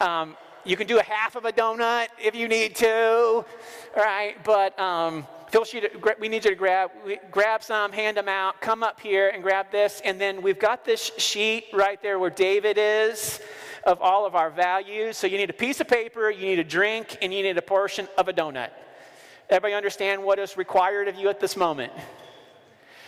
Um, you can do a half of a donut if you need to, right? But um, Phil, we need you to grab, grab some, hand them out, come up here and grab this. And then we've got this sheet right there where David is of all of our values. So you need a piece of paper, you need a drink, and you need a portion of a donut. Everybody understand what is required of you at this moment?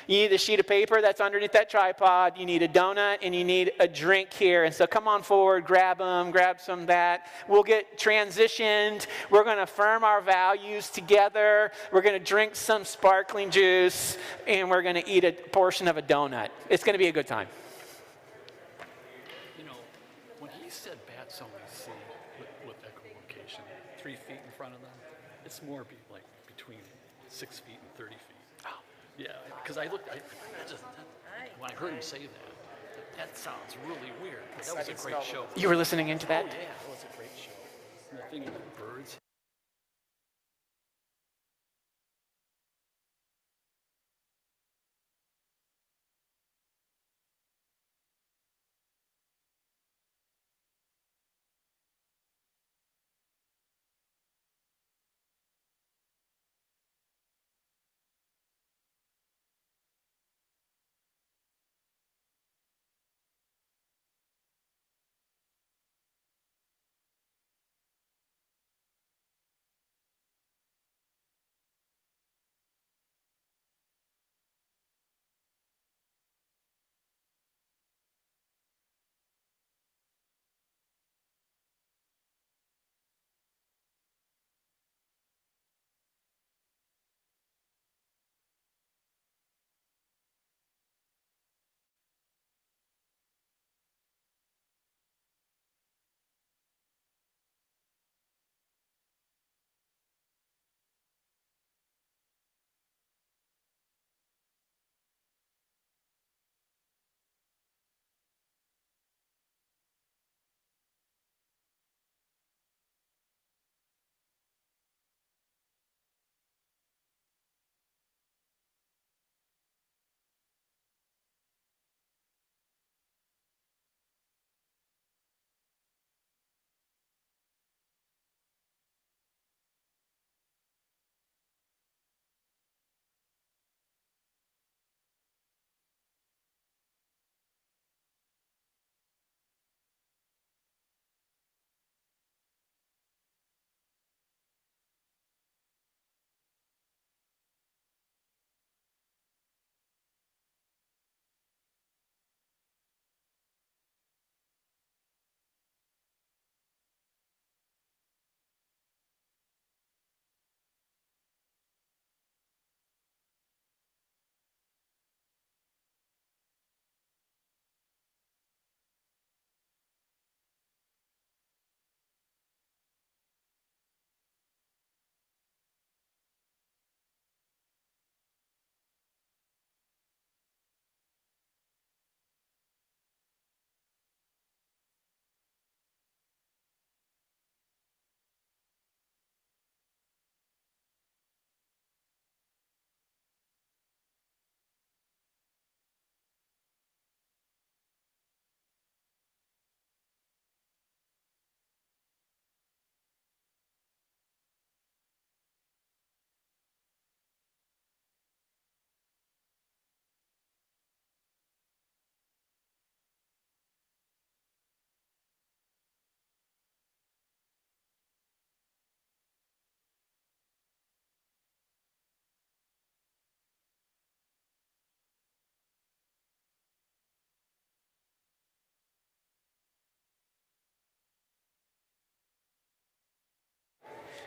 You need a sheet of paper that's underneath that tripod. You need a donut and you need a drink here. And so come on forward, grab them, grab some that. We'll get transitioned. We're going to affirm our values together. We're going to drink some sparkling juice and we're going to eat a portion of a donut. It's going to be a good time. You know, when he said bats only see with, with echolocation three feet in front of them, it's more be like between six feet and 30 feet. Yeah, because I looked, I, that just, that, when I heard him say that, that, that sounds really weird. That was a great show. You were listening into that? Oh, yeah, that was a great show.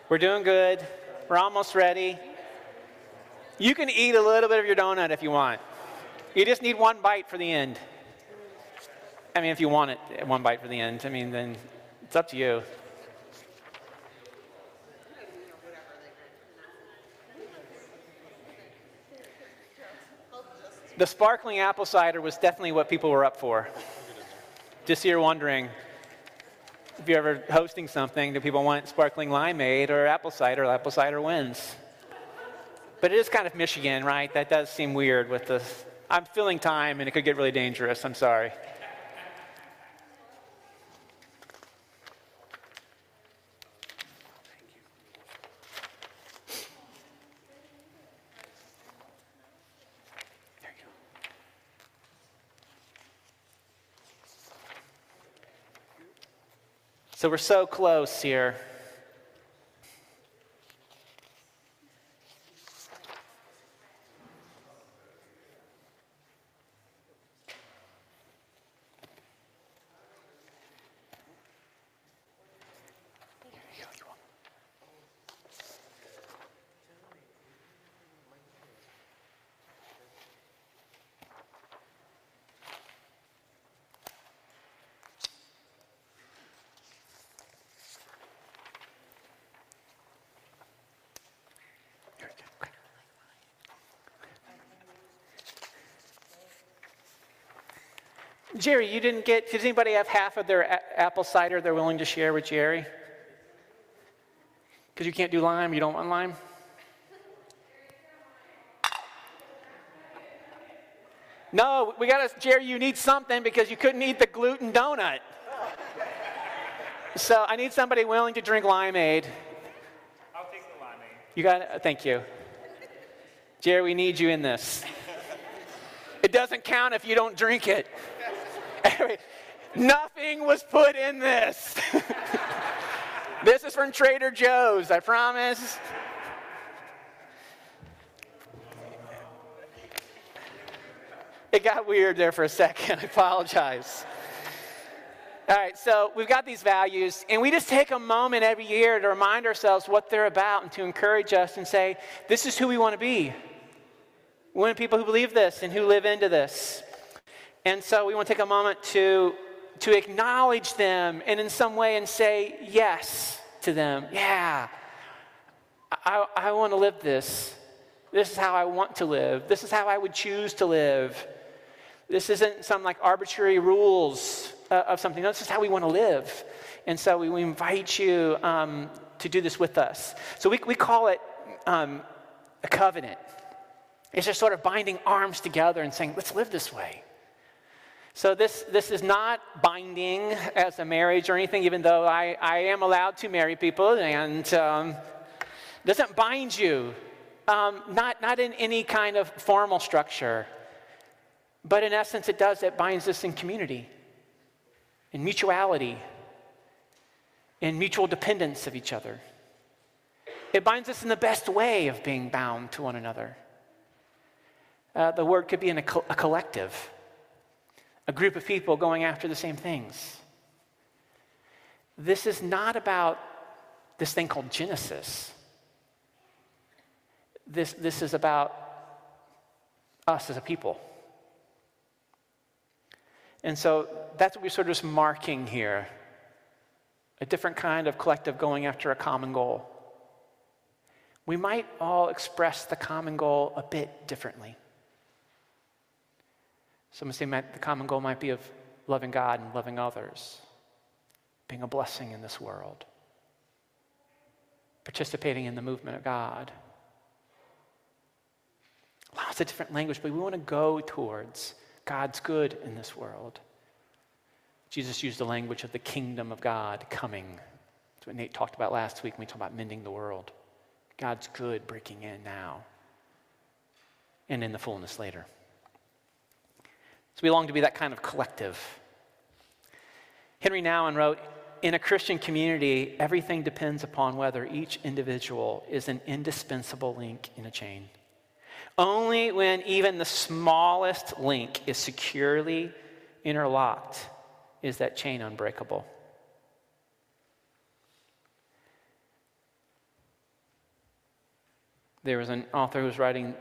We're doing good. We're almost ready. You can eat a little bit of your donut if you want. You just need one bite for the end. I mean, if you want it, one bite for the end. I mean, then it's up to you. The sparkling apple cider was definitely what people were up for. Just so you're wondering, if you're ever hosting something, do people want sparkling limeade or apple cider? Apple cider wins. But it is kind of Michigan, right? That does seem weird with this. I'm filling time and it could get really dangerous. I'm sorry. So we're so close here. Jerry, you didn't get, does anybody have half of their a- apple cider they're willing to share with Jerry? Because you can't do lime, you don't want lime? No, we got to, Jerry, you need something because you couldn't eat the gluten donut. So I need somebody willing to drink limeade. I'll take the limeade. You got it? Thank you. Jerry, we need you in this. It doesn't count if you don't drink it. Nothing was put in this. (laughs) this is from Trader Joe's, I promise. It got weird there for a second. (laughs) I apologize. All right, so we've got these values, and we just take a moment every year to remind ourselves what they're about and to encourage us and say, this is who we want to be. We want people who believe this and who live into this. And so we want to take a moment to, to acknowledge them and in some way and say yes to them. Yeah, I, I want to live this. This is how I want to live. This is how I would choose to live. This isn't some like arbitrary rules uh, of something. No, this is how we want to live. And so we, we invite you um, to do this with us. So we, we call it um, a covenant. It's just sort of binding arms together and saying, let's live this way. So this, this is not binding as a marriage or anything, even though I, I am allowed to marry people and um, doesn't bind you. Um, not, not in any kind of formal structure. But in essence, it does. It binds us in community, in mutuality, in mutual dependence of each other. It binds us in the best way of being bound to one another. Uh, the word could be in a, co- a collective, a group of people going after the same things. This is not about this thing called Genesis. This, this is about us as a people. And so that's what we're sort of just marking here a different kind of collective going after a common goal. We might all express the common goal a bit differently. Some say the common goal might be of loving God and loving others, being a blessing in this world, participating in the movement of God. Lots of different language, but we want to go towards God's good in this world. Jesus used the language of the kingdom of God coming. That's what Nate talked about last week when we talked about mending the world. God's good breaking in now and in the fullness later. So we long to be that kind of collective. Henri Nouwen wrote In a Christian community, everything depends upon whether each individual is an indispensable link in a chain. Only when even the smallest link is securely interlocked is that chain unbreakable. There was an author who was writing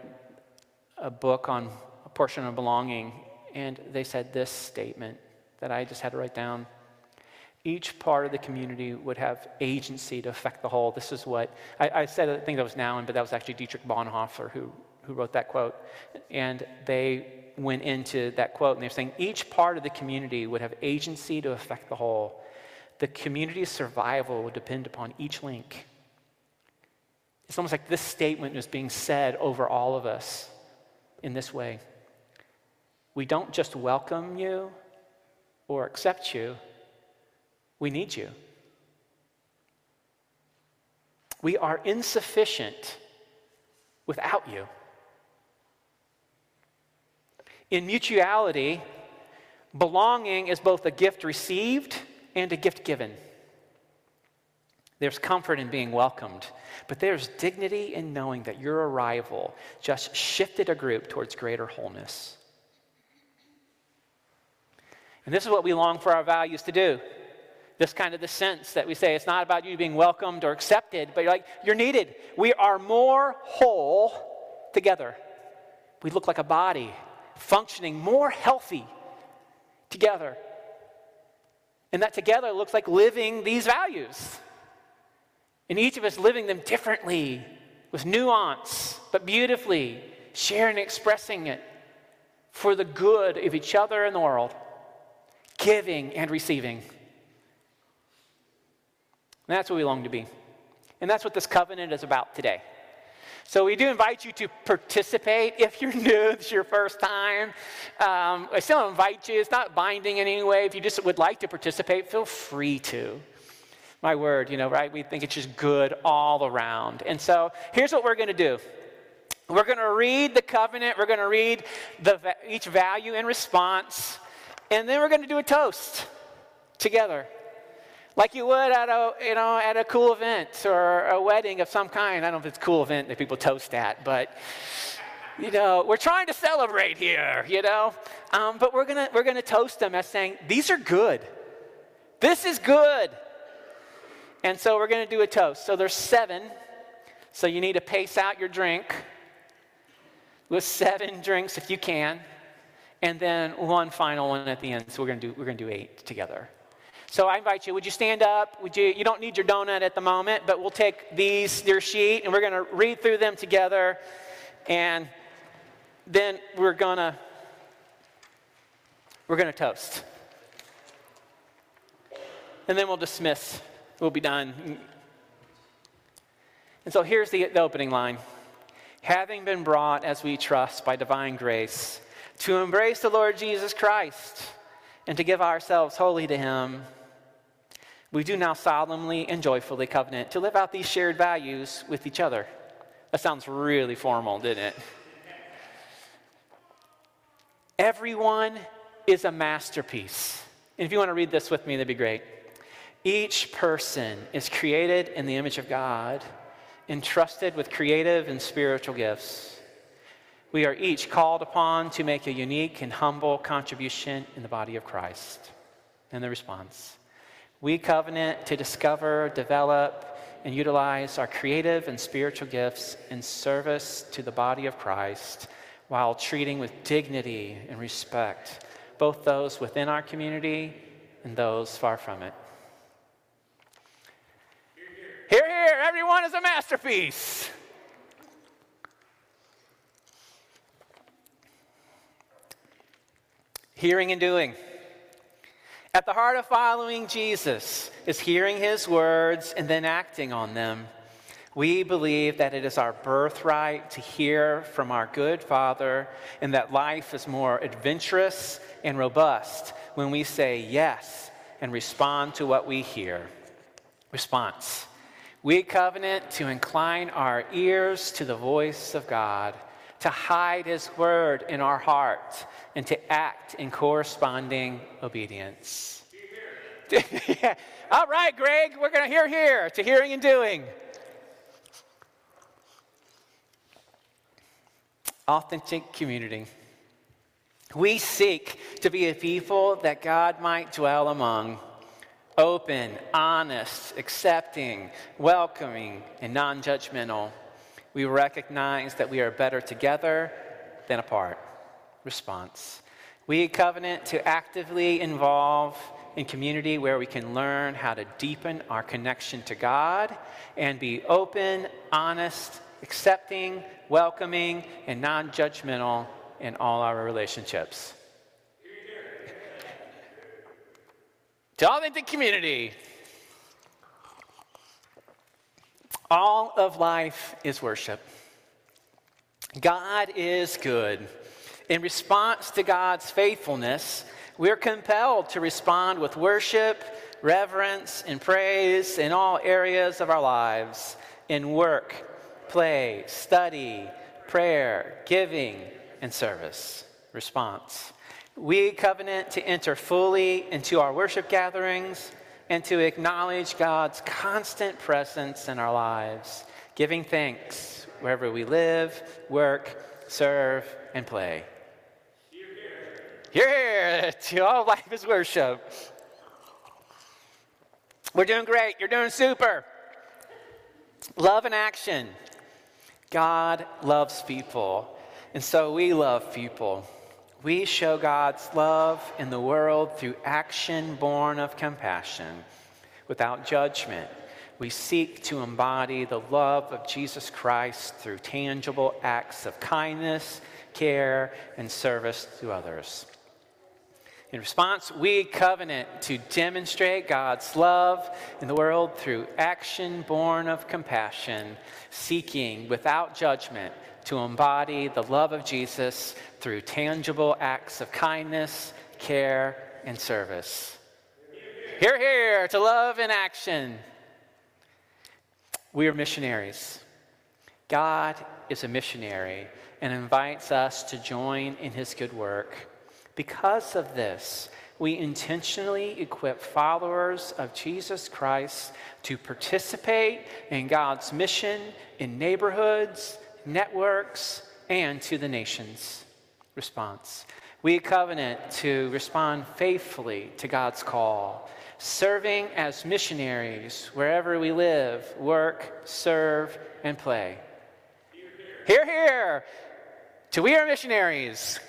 a book on a portion of belonging, and they said this statement that I just had to write down. Each part of the community would have agency to affect the whole. This is what I, I said, I think that was Nouwen, but that was actually Dietrich Bonhoeffer who, who wrote that quote. And they went into that quote and they're saying each part of the community would have agency to affect the whole. The community's survival would depend upon each link. It's almost like this statement is being said over all of us in this way. We don't just welcome you or accept you, we need you. We are insufficient without you. In mutuality, belonging is both a gift received and a gift given. There's comfort in being welcomed, but there's dignity in knowing that your arrival just shifted a group towards greater wholeness. And this is what we long for our values to do. This kind of the sense that we say it's not about you being welcomed or accepted, but you're like, you're needed. We are more whole together. We look like a body functioning more healthy together. And that together looks like living these values. And each of us living them differently, with nuance, but beautifully, sharing and expressing it for the good of each other and the world, giving and receiving. And that's what we long to be. And that's what this covenant is about today. So we do invite you to participate. If you're (laughs) new, it's your first time. Um, I still invite you. It's not binding in any way. If you just would like to participate, feel free to. My word, you know, right? We think it's just good all around. And so here's what we're going to do. We're going to read the covenant. We're going to read the, each value in response. And then we're going to do a toast together like you would at a, you know, at a cool event or a wedding of some kind. I don't know if it's a cool event that people toast at, but you know, we're trying to celebrate here, you know. Um, but we're gonna we're gonna toast them as saying these are good. This is good. And so we're gonna do a toast. So there's seven. So you need to pace out your drink with seven drinks if you can, and then one final one at the end. So we're gonna do we're gonna do eight together. So I invite you, would you stand up? Would you, you don't need your donut at the moment, but we'll take these, your sheet, and we're going to read through them together. And then we're going to, we're going to toast. And then we'll dismiss. We'll be done. And so here's the, the opening line. Having been brought, as we trust, by divine grace, to embrace the Lord Jesus Christ and to give ourselves wholly to Him we do now solemnly and joyfully covenant to live out these shared values with each other. That sounds really formal, didn't it? Everyone is a masterpiece. And if you want to read this with me, that'd be great. Each person is created in the image of God, entrusted with creative and spiritual gifts. We are each called upon to make a unique and humble contribution in the body of Christ. And the response we covenant to discover, develop, and utilize our creative and spiritual gifts in service to the body of Christ while treating with dignity and respect both those within our community and those far from it. Hear, hear, everyone is a masterpiece. Hearing and doing. At the heart of following Jesus is hearing his words and then acting on them. We believe that it is our birthright to hear from our good Father and that life is more adventurous and robust when we say yes and respond to what we hear. Response We covenant to incline our ears to the voice of God, to hide His word in our heart, and to act in corresponding obedience. yeah. (laughs) All right, Greg, we're going to hear here to hearing and doing. Authentic community. We seek to be a people that God might dwell among open, honest, accepting, welcoming, and non judgmental. We recognize that we are better together than apart. Response. We covenant to actively involve in community where we can learn how to deepen our connection to God and be open, honest, accepting, welcoming, and non judgmental in all our relationships. To all the community, all of life is worship. God is good. In response to God's faithfulness, we're compelled to respond with worship, reverence, and praise in all areas of our lives in work, play, study, prayer, giving, and service. Response. We covenant to enter fully into our worship gatherings and to acknowledge God's constant presence in our lives, giving thanks wherever we live, work, serve, and play. You're here (laughs) to all life is worship. We're doing great. You're doing super. Love in action. God loves people, and so we love people. We show God's love in the world through action born of compassion, without judgment. We seek to embody the love of Jesus Christ through tangible acts of kindness, care, and service to others. In response, we covenant to demonstrate God's love in the world through action born of compassion, seeking without judgment to embody the love of Jesus through tangible acts of kindness, care, and service. Hear, hear, to love in action. We are missionaries. God is a missionary and invites us to join in his good work. Because of this, we intentionally equip followers of Jesus Christ to participate in God's mission in neighborhoods, networks, and to the nations. Response. We covenant to respond faithfully to God's call, serving as missionaries wherever we live, work, serve, and play. Hear, hear, to we are missionaries.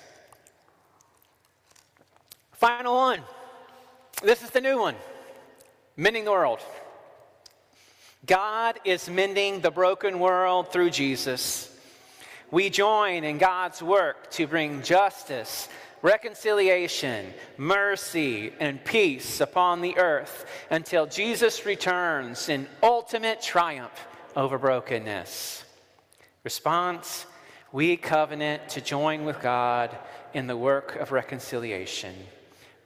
Final one. This is the new one mending the world. God is mending the broken world through Jesus. We join in God's work to bring justice, reconciliation, mercy, and peace upon the earth until Jesus returns in ultimate triumph over brokenness. Response We covenant to join with God in the work of reconciliation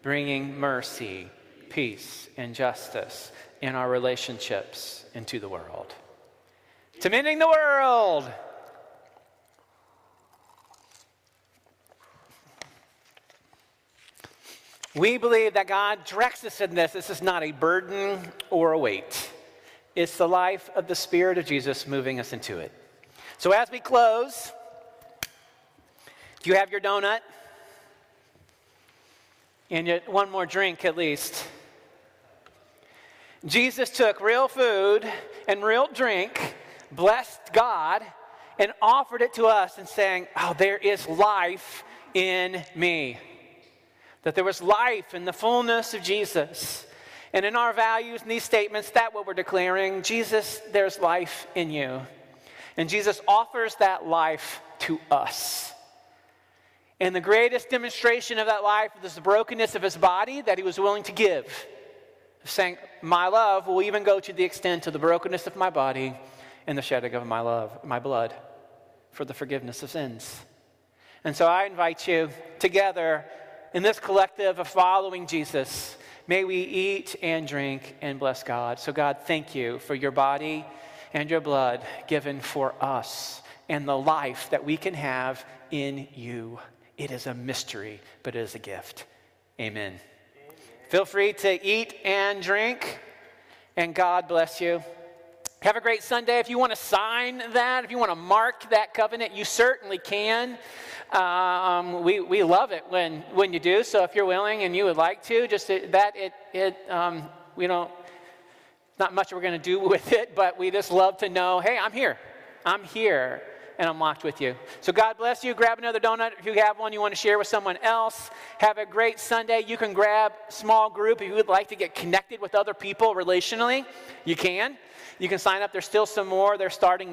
bringing mercy, peace, and justice in our relationships into the world. To mending the world. We believe that God directs us in this. This is not a burden or a weight. It's the life of the Spirit of Jesus moving us into it. So as we close, do you have your donut? and yet one more drink at least. Jesus took real food and real drink, blessed God, and offered it to us and saying, Oh, there is life in me. That there was life in the fullness of Jesus. And in our values and these statements, that what we're declaring, Jesus, there's life in you. And Jesus offers that life to us. And the greatest demonstration of that life is the brokenness of his body that he was willing to give. Saying, My love will even go to the extent of the brokenness of my body and the shedding of my love, my blood, for the forgiveness of sins. And so I invite you together in this collective of following Jesus. May we eat and drink and bless God. So, God, thank you for your body and your blood given for us and the life that we can have in you. It is a mystery, but it is a gift. Amen. Amen. Feel free to eat and drink, and God bless you. Have a great Sunday. If you want to sign that, if you want to mark that covenant, you certainly can. Um, we, we love it when, when you do. So if you're willing and you would like to, just that it, it um, we don't, not much we're going to do (laughs) with it, but we just love to know, hey, I'm here. I'm here and I'm locked with you. So God bless you. Grab another donut if you have one you want to share with someone else. Have a great Sunday. You can grab small group if you would like to get connected with other people relationally. You can. You can sign up. There's still some more. They're starting